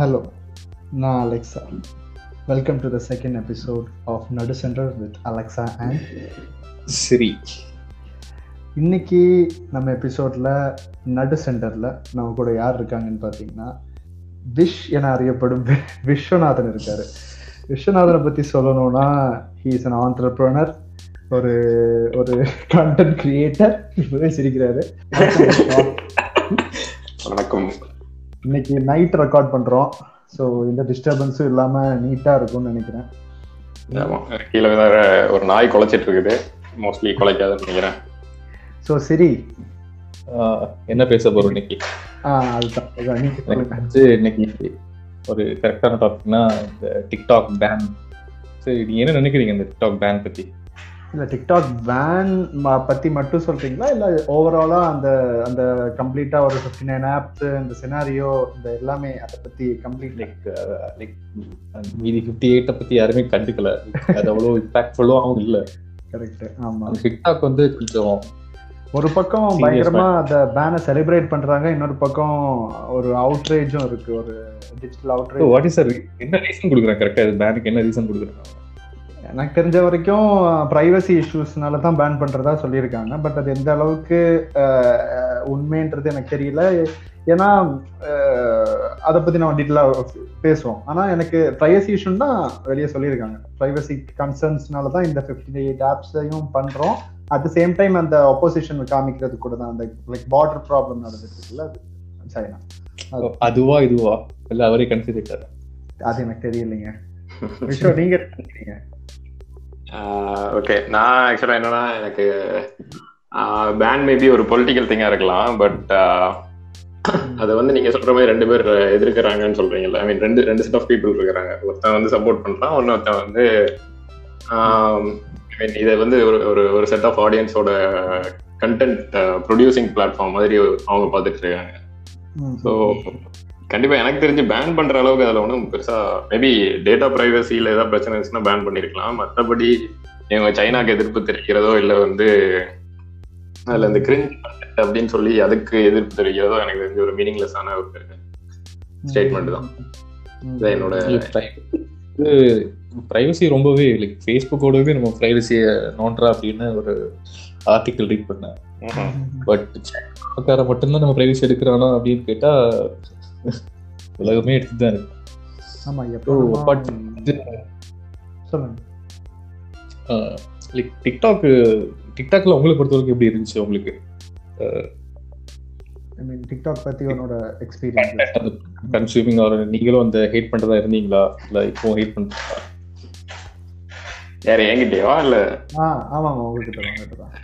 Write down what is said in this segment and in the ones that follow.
Hello நான் Alexa welcome to the second episode of நடு centre with Alexa and சரி இன்னைக்கு நம்ம எபிசோடில் நடு சென்டரில் நம்ம கூட யார் இருக்காங்கன்னு பார்த்தீங்கன்னா விஷ் என அறியப்படும் விஸ்வநாதன் இருக்காரு. விஸ்வநாதனை பற்றி சொல்லணும்னா ஹீ இஸ் அன் ஆண்டர்பிரனர் ஒரு ஒரு கண்டென்ட் கிரியேட்டர் இப்பவே சிரிக்கிறாரு. வணக்கம். இன்னைக்கு நைட் ரெக்கார்ட் பண்ணுறோம் ஸோ எந்த டிஸ்டர்பன்ஸும் இல்லாமல் நீட்டாக இருக்கும்னு நினைக்கிறேன். ஆமா. கீழே வேற ஒரு நாய் குலைச்சிட்டு இருக்குது. மோஸ்ட்லி குலைக்காதுன்னு நினைக்கிறேன். ஸோ சரி. என்ன பேச போறோம் இன்னைக்கு? ஆ அதுதான். இன்னைக்கு ஒரு கரெக்டான டாபிக்னா இந்த டிக்டாக் பேன் சரி நீங்க என்ன நினைக்கிறீங்க இந்த டிக்டாக் பேன் பத்தி? இல்ல டிக்டாக் பேன் பத்தி மட்டும் சொல்றீங்களா? இல்ல ஓவராலா அந்த அந்த கம்ப்ளீட்டா ஒரு ஃபிஃப்டி நைன் ஆப்ஸ் இந்த சினாரியோ இந்த எல்லாமே அதை பத்தி கம்ப்ளீட் லைக் லைக் மீதி ஃபிஃப்டி எயிட்டை பத்தி யாருமே கண்டுக்கல. அது அவ்வளோ இம்பாக்ட்ஃபுல்லாகவும் இல்லை. கரெக்ட் ஆமா. அந்த டிக்டாக் வந்து கொஞ்சம் ஒரு பக்கம் பயங்கரமா அந்த பேனை செலிப்ரேட் பண்றாங்க இன்னொரு பக்கம் ஒரு அவுட்ரேஜும் இருக்கு. ஒரு digital outrage what is sir என்ன ரீசன் கொடுக்குறேன் கரெக்டா இது பேனுக்கு என்ன ரீசன் கொடுக்குறேன் எனக்கு தெரிஞ்ச வரைக்கும் ப்ரைவசி இஷ்யூஸ்னால தான் பேன் பண்றதா சொல்லியிருக்காங்க. பட் அது எந்த அளவுக்கு உண்மைன்றது எனக்கு தெரியல. ஏன்னா அதை பத்தி நம்ம டீட்டெயிலாக பேசுவோம். ஆனா எனக்கு ப்ரைவசி இஷ்யூன்னு தான் வெளியே சொல்லியிருக்காங்க. ப்ரைவசி கன்சர்ன்ஸ்னால தான் இந்த ஃபிஃப்டி எயிட் ஆப்ஸையும் பண்றோம். அட் த சேம் டைம் அந்த ஒப்போசிஷன் காமிக்கிறது கூட தான். அந்த லைக் பார்டர் ப்ராப்ளம் நடந்துட்டு இருக்குல்ல அது சைனா அதுவா இதுவா? இல்ல அவரே கன்சிடர் அது எனக்கு தெரியலைங்க. விஷயம் நீங்க ஓகே நான் ஆக்சுவலா என்னன்னா எனக்கு பேன் மேபி ஒரு பொலிட்டிக்கல் திங்கா இருக்கலாம் பட் அதை வந்து நீங்க சொல்ற மாதிரி ரெண்டு பேர் எதிர்க்கிறாங்கன்னு சொல்றீங்கல்ல. ஐ மீன் ரெண்டு ரெண்டு செட் ஆஃப் பீப்புள் இருக்கிறாங்க. ஒருத்தன் வந்து சப்போர்ட் பண்றான் இன்னொருத்தன் வந்து ஐ மீன் இதை வந்து ஒரு ஒரு ஒரு செட் ஆஃப் ஆடியன்ஸோட கண்டென்ட் ப்ரொடியூசிங் பிளாட்ஃபார்ம் மாதிரி அவங்க பார்த்துட்டு இருக்காங்க. ஸோ கண்டிப்பா எனக்கு தெரிஞ்சு பேன் பண்ற அளவுக்கு அதுல ஒன்றும் பெருசா மேபி டேட்டா பிரைவசியில ஏதாவது பிரச்சனை இருந்துச்சுன்னா பேன் பண்ணிருக்கலாம். மற்றபடி இவங்க சைனாக்கு எதிர்ப்பு தெரிவிக்கிறதோ இல்ல வந்து அதுல இந்த கிரிஞ்ச் அப்படின்னு சொல்லி அதுக்கு எதிர்ப்பு தெரிவிக்கிறதோ எனக்கு தெரிஞ்ச ஒரு மீனிங்லெஸ்ஸான ஒரு ஸ்டேட்மெண்ட் தான். என்னோட பிரைவசி ரொம்பவே லைக் ஃபேஸ்புக்கோடவே நம்ம பிரைவசியை நோண்டுறா அப்படின்னு ஒரு ஆர்டிக்கல் ரீட் பண்ணேன். பட் மட்டும்தான் நம்ம பிரைவசி எடுக்கிறானா அப்படின்னு கேட்டா உலகமே எடுத்துட்டு தான் இருக்கு. ஆமா எப்போ இது சொல்லுங்க. லைக் டிக்டாக் டிக்டாக்ல உங்களை பொறுத்த வரைக்கும் எப்படி இருந்துச்சு உங்களுக்கு? ஐ மீன் டிக்டாக் பத்தி உன்னோட எக்ஸ்பீரியன்ஸ் நீங்களும் அந்த ஹேட் பண்றதா இருந்தீங்களா? இல்ல இப்போ ஹேட் பண்றீங்களா யார் என்கிட்டயோ இல்ல? ஆமாமா உங்ககிட்ட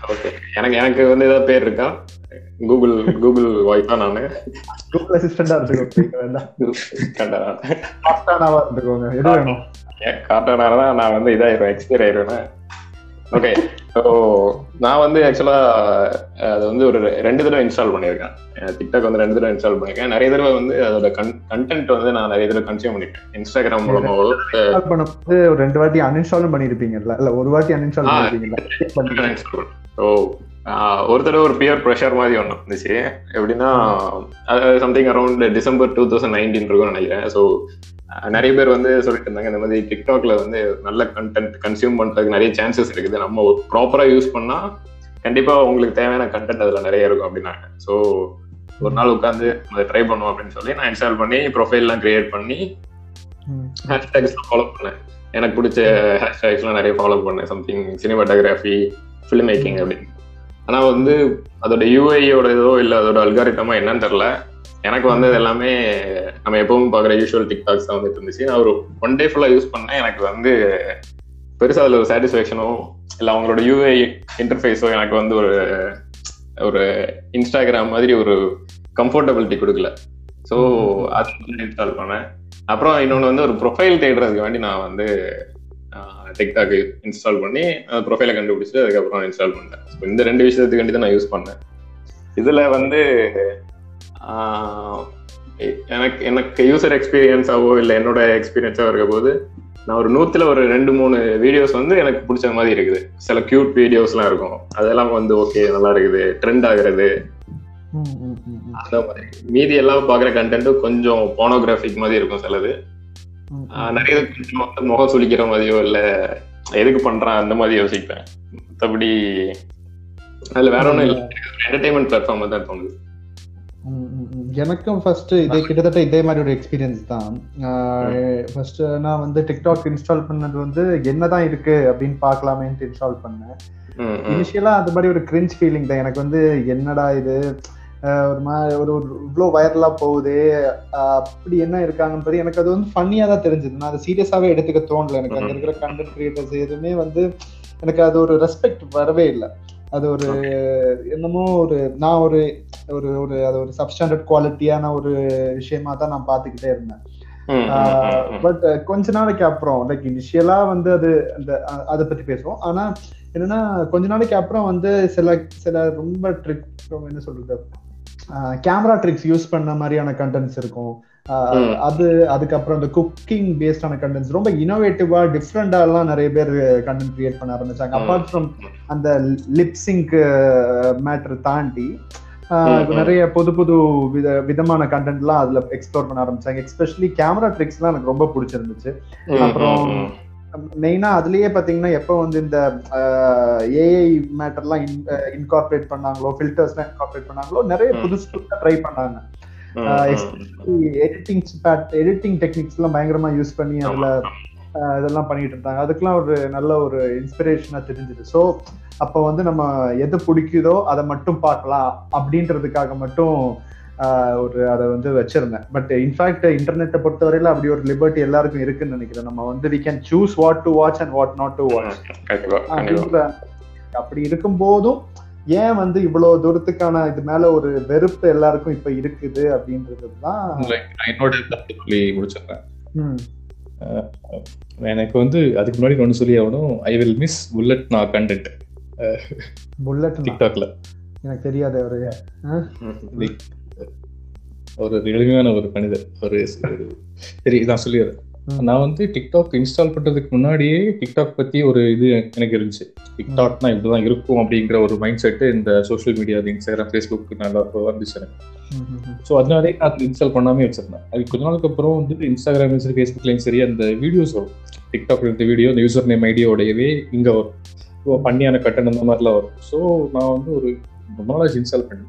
ஓகே. எனக்கு எனக்கு வந்து ஏதாவது பேர் இருக்கா? கூகுள் கூகுள் வாய்ஸ் தான் நானு? கூகுள் அசிஸ்டண்டா இருந்துக்கோங்க வேண்டாம் இருந்துக்கோங்க எது வேணும்? காட்டானால தான் நான் வந்து இதாயிருவேன் எக்ஸ்பயர் ஆயிருவேன் ஓகே. ஸோ நான் வந்து ஆக்சுவலா அது வந்து ஒரு ரெண்டு தடவை இன்ஸ்டால் பண்ணியிருக்கேன். டிக்டாக் வந்து ரெண்டு தடவை இன்ஸ்டால் பண்ணியிருக்கேன். நிறைய தடவை வந்து அதோட கண்டென்ட் வந்து நான் நிறைய தடவை கன்சியூம் பண்ணிருக்கேன் இன்ஸ்டாகிராம் மூலமாவோ பண்ணும்போது ஒரு ரெண்டு வாட்டி அன்இன்ஸ்டாலும் பண்ணிருப்பீங்கல்ல இல்ல ஒரு வாட்டி அன்இன்ஸ்டால். பண்ணிருப்பீங்கல்ல ஸோ ஒரு தடவை ஒரு பியர் ப்ரெஷர் மாதிரி ஒன்று இருந்துச்சு எப்படின்னா something around December two thousand nineteen இருக்கும்னு நினைக்கிறேன். ஸோ நிறைய பேர் வந்து சொல்லிட்டு இருந்தாங்க இந்த மாதிரி டிக்டாக்ல வந்து நல்ல கண்டென்ட் கன்சியூம் பண்றதுக்கு நிறைய சான்சஸ் இருக்குது. நம்ம ப்ராப்பரா யூஸ் பண்ணா கண்டிப்பா உங்களுக்கு தேவையான கண்டென்ட் அதுல நிறைய இருக்கும் அப்படின்னாங்க. ஸோ ஒரு நாள் உட்காந்து அதை ட்ரை பண்ணுவோம் அப்படின்னு சொல்லி நான் இன்ஸ்டால் பண்ணி ப்ரொஃபைல்லாம் கிரியேட் பண்ணி ம். ஹேஷ்டேக்ஸ் ஃபாலோ பண்ணேன். எனக்கு பிடிச்ச ஹேஷ்டேக்ஸ்லாம் நிறைய ஃபாலோ பண்ணேன். சம்திங் சினிமாட்டோகிராஃபி ஃபிலிம் மேக்கிங் அப்படின்னு. ஆனா வந்து அதோட யூஐயோட இதோ இல்ல அதோட அல்காரிட்டமா என்னன்னு தெரியல. எனக்கு வந்து எல்லாமே நம்ம எப்பவும் பாக்குற யூஷுவல் டிக்டாக்ஸ் தான் வந்துட்டு இருந்துச்சு. நான் ஒரு ஒன் டே ஃபுல்லா யூஸ் பண்ணேன். எனக்கு வந்து பெருசா அதுல ஒரு சாட்டிஸ்ஃபேக்ஷனோ இல்ல அவங்களோட யூஏ இன்டர்ஃபேஸோ எனக்கு வந்து ஒரு ஒரு இன்ஸ்டாகிராம் மாதிரி ஒரு கம்ஃபர்டபிலிட்டி கொடுக்கல. ஸோ அது இன்ஸ்டால் பண்ணேன். அப்புறம் இன்னொன்று வந்து ஒரு ப்ரொஃபைல் தேடுறதுக்கு வேண்டி நான் வந்து டிக்டாக் இன்ஸ்டால் பண்ணி அந்த ப்ரொஃபைலை கண்டுபிடிச்சிட்டு அதுக்கப்புறம் இன்ஸ்டால் பண்ணிட்டேன். ஸோ இந்த ரெண்டு விஷயத்துக்கு வேண்டி தான் நான் யூஸ் பண்ணேன். இதில் வந்து எனக்கு எனக்கு யூசர் எக்ஸ்பீரியன்ஸாவோ இல்லை என்னோட எக்ஸ்பீரியன்ஸாவோ இருக்க போது நான் ஒரு நூத்துல ஒரு ரெண்டு மூணு வீடியோஸ் வந்து எனக்கு பிடிச்ச மாதிரி இருக்குது. சில கியூட் வீடியோஸ்லாம் இருக்கும். அதெல்லாம் வந்து ஓகே நல்லா இருக்குது. ட்ரெண்ட் ஆகுறது. அந்த மாதிரி. மீதி எல்லாம் பாக்குற கண்டென்ட்டும் கொஞ்சம் போனோகிராஃபிக் மாதிரி இருக்கும் சிலது. நிறைய முகம் சுளிக்கிற மாதிரியோ இல்ல எதுக்கு பண்றான் அந்த மாதிரி யோசிப்பேன். மத்தபடி அதுல வேற ஒண்ணும் இல்ல. என்டர்டைன்மெண்ட் பிளாட்ஃபார்ம் தான் தோணுது. எனக்கும் ஃபர்ஸ்ட் இதே கிட்டத்தட்ட இதே மாதிரி ஒரு எக்ஸ்பீரியன்ஸ் தான். ஃபர்ஸ்ட் நான் வந்து டிக்டாக் இன்ஸ்டால் பண்ணது வந்து என்னதான் இருக்கு அப்படின்னு பார்க்கலாமேன்ட்டு இன்ஸ்டால் பண்ணேன். இனிஷியலா அது மாதிரி ஒரு கிரிஞ்ச் ஃபீலிங் தான். எனக்கு வந்து என்னடா இது? ஒரு மாதிரி ஒரு இவ்வளோ வைரலா போகுது. அப்படி என்ன இருக்காங்கன்றது எனக்கு அது வந்து ஃபன்னியா தான் தெரிஞ்சது. நான் அதை சீரியஸாவே எடுத்துக்க தோணல. எனக்கு அங்க இருக்கிற கண்டென்ட் கிரியேட்டர்ஸ் எதுவுமே வந்து எனக்கு அது ஒரு ரெஸ்பெக்ட் வரவே இல்லை. அது ஒரு என்னமோ ஒரு நான் ஒரு ஒரு ஒரு அது ஒரு சப்ஸ்டாண்டர்ட் குவாலிட்டியான ஒரு விஷயமா தான் நான் பார்த்துக்கிட்டே இருந்தேன். பட் கொஞ்ச நாளைக்கு அப்புறம் லைக் இனிஷியலா வந்து அது அந்த அதை பத்தி பேசுவோம் ஆனா என்னன்னா கொஞ்ச நாளைக்கு அப்புறம் வந்து சில சில ரொம்ப ட்ரிக் என்ன சொல்றது கேமரா ட்ரிக்ஸ் யூஸ் பண்ண மாதிரியான கண்டென்ட்ஸ் இருக்கும். அது அதுக்கப்புறம் இந்த குக்கிங் பேஸ்டான கண்டென்ட்ஸ் ரொம்ப இனோவேட்டிவா டிஃப்ரெண்டா எல்லாம் நிறைய பேர் கண்டென்ட் கிரியேட் பண்ண ஆரம்பிச்சாங்க. அப்பார்ட் ஃப்ரம் அந்த லிப்சிங்க் மேட்டர் தாண்டி. நிறைய புது புது வித விதமான கண்டென்ட்லாம் அதுல எக்ஸ்ப்ளோர் பண்ண ஆரம்பிச்சாங்க எஸ்பெஷலி கேமரா ட்ரிக்ஸ்லாம் எனக்கு ரொம்ப பிடிச்சிருந்துச்சு அப்புறம். மெயினா அதுலயே பாத்தீங்கன்னா எப்போ வந்து இந்த ஏஐ மேட்டர்லாம் இன்கார்பரேட் பண்ணாங்களோ ஃபில்டர்ஸ்லாம் இன்கார்பரேட் பண்ணாங்களோ நிறைய. புதுசு புதுசா ட்ரை பண்ணாங்க எடிட்டிங் எடிட்டிங் டெக்னிக்ஸ் எல்லாம் பயங்கரமா யூஸ் பண்ணி அதுல இதெல்லாம் பண்ணிட்டு இருந்தாங்க. அதுக்கெல்லாம் ஒரு நல்ல ஒரு இன்ஸ்பிரேஷனா தெரிஞ்சுது. ஸோ அப்போ வந்து நம்ம எது பிடிக்குதோ அதை மட்டும் பார்க்கலாம் அப்படின்றதுக்காக மட்டும் ஒரு அதை வந்து வச்சிருந்தேன். பட் இன்ஃபேக்ட் இன்டர்நெட்டை பொறுத்தவரையில அப்படி ஒரு லிபர்ட்டி எல்லாருக்கும் இருக்குன்னு நினைக்கிறேன். நம்ம வந்து we can choose what to watch and what not to watch அப்படின்ற அப்படி இருக்கும் போதும் ஏன் வந்து இவ்வளவு தூரத்துக்கான இது மேல ஒரு வெறுப்பு எல்லாருக்கும் இப்ப இருக்குது அப்படின்றது தான் என்னோட எனக்கு வந்து அதுக்கு முன்னாடி ஒன்று சொல்லி ஆகணும். ஐ வில் மிஸ் புல்லட் நான் கண்டென்ட் புல்லட் டிக்டாக்ல எனக்கு தெரியாது அவரு. ஒரு எளிமையான ஒரு மனிதர். ஒரு சரி நான் சொல்லிடுறேன். நான் வந்து டிக்டாக் இன்ஸ்டால் பண்றதுக்கு முன்னாடியே டிக்டாக் பத்தி ஒரு இது எனக்கு இருந்துச்சு. டிக்டாக்னா இப்படிதான் இருக்கும் அப்படிங்கிற ஒரு மைண்ட் செட் இந்த சோஷியல் மீடியா இன்ஸ்டாகிராம் ஃபேஸ்புக் நல்லா வந்துச்சு எனக்கு. ஸோ அதனாலே நான் அதை இன்ஸ்டால் பண்ணாமே வச்சிருந்தேன். அது கொஞ்ச நாளுக்கு அப்புறம் வந்து இன்ஸ்டாகிராம்லையும் சரி ஃபேஸ்புக்லையும் சரி அந்த வீடியோஸ் வரும் டிக்டாக்ல இருந்த வீடியோ அந்த யூசர் நேம் ஐடியோடையவே இங்க வரும். பண்ணியான கட்டன் அந்த மாதிரிலாம் வரும். ஸோ நான் வந்து ஒரு நாளாச்சு இன்ஸ்டால் பண்ணி.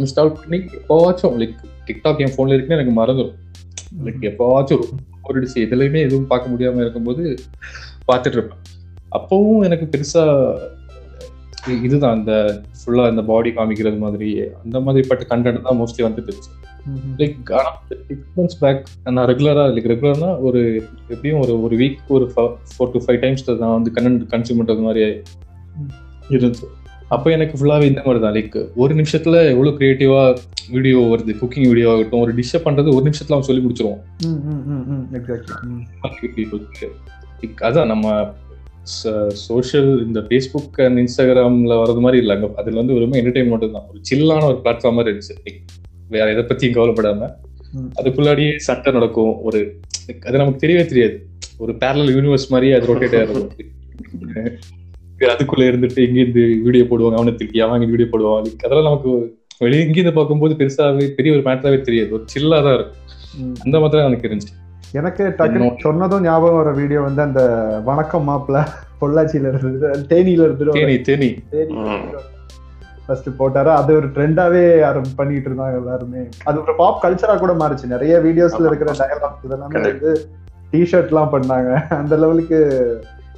இன்ஸ்டால் பண்ணி எப்போவாச்சும் லைக் டிக்டாக் என் ஃபோன்ல இருக்குன்னு எனக்கு மறந்துடும் லைக் எப்போவாச்சும் ஒரு அடிச்சு எதுலையுமே எதுவும் பார்க்க முடியாம இருக்கும்போது பார்த்துட்டு இருப்பேன் அப்பவும் எனக்கு பெருசா இதுதான் அந்த ஃபுல்லா இந்த பாடி காமிக்கிறது மாதிரி அந்த மாதிரிப்பட்ட கண்டென்ட் தான் மோஸ்ட்லி ம், ம். லைக் ஆனால் சிக்ஸ் மந்த்ஸ் பேக் நான் ரெகுலரா லைக் ரெகுலர்னா ஒரு எப்படியும் ஒரு ஒரு வீக் ஒரு ஃபோர் டு ஃபைவ் டைம்ஸ் நான் வந்து கண்டென்ட் கன்சியூம் பண்றது மாதிரி இருந்துச்சு. அப்போ எனக்கு ஃபுல்லாவே இந்த மாதிரி தான். லைக் ஒரு நிமிஷத்துல எவ்வளவு கிரியேட்டிவா வீடியோ வருது குக்கிங் வீடியோ ஆகட்டும் ஒரு டிஷ்ஷை பண்றது ஒரு நிமிஷத்துல அவன் சொல்லி முடிச்சிருவான். ம், ம், ம், ம். Exactly. ம். Like, அதான் நம்ம சோஷியல் இந்த ஃபேஸ்புக் அண்ட் இன்ஸ்டாகிராம்ல வர்றது மாதிரி இல்லை. அங்க அதுல வந்து வெறும் என்டர்டைன்மெண்ட் தான். ஒரு சில்லான ஒரு பிளாட்ஃபார்ம் மாதிரி இருந்துச்சு. வேற எதை பத்தியும் கவலைப்படாம. ம். அதுக்குள்ளாடியே சண்டை நடக்கும். ஒரு அது நமக்கு தெரியவே தெரியாது. ஒரு பேரலல் யூனிவர்ஸ் மாதிரியே அது ரொட்டேட் ஆகும் அதுக்குள்ள இருந்துட்டு இங்க இருந்து வீடியோ போடுவாங்க அவனை திருப்பி அவன் வீடியோ போடுவான். அதெல்லாம் நமக்கு வெளியே இங்கிருந்து பார்க்கும்போது பெருசாவே பெரிய ஒரு மேட்டராகவே தெரியாது. ஒரு சில்லா தான் இருக்கும். அந்த மாதிரி தான் எனக்கு இருந்துச்சு. எனக்கு டக்குனு சொன்னதும் ஞாபகம் வர வீடியோ வந்து அந்த வணக்கம் மாப்பிள்ள பொள்ளாச்சியில இருந்து தேனியில இருந்து தேனி தேனி. ஃபர்ஸ்ட் போட்டாரு. அது ஒரு ட்ரெண்டாவே பண்ணிட்டு இருந்தாங்க எல்லாருமே. அது ஒரு பாப் கல்ச்சரா கூட மாறுச்சு. நிறைய வீடியோஸ்ல இருக்கிற டயலாக்ஸ் இதெல்லாமே வந்து டிஷர்ட் எல்லாம் பண்ணாங்க. அந்த லெவலுக்கு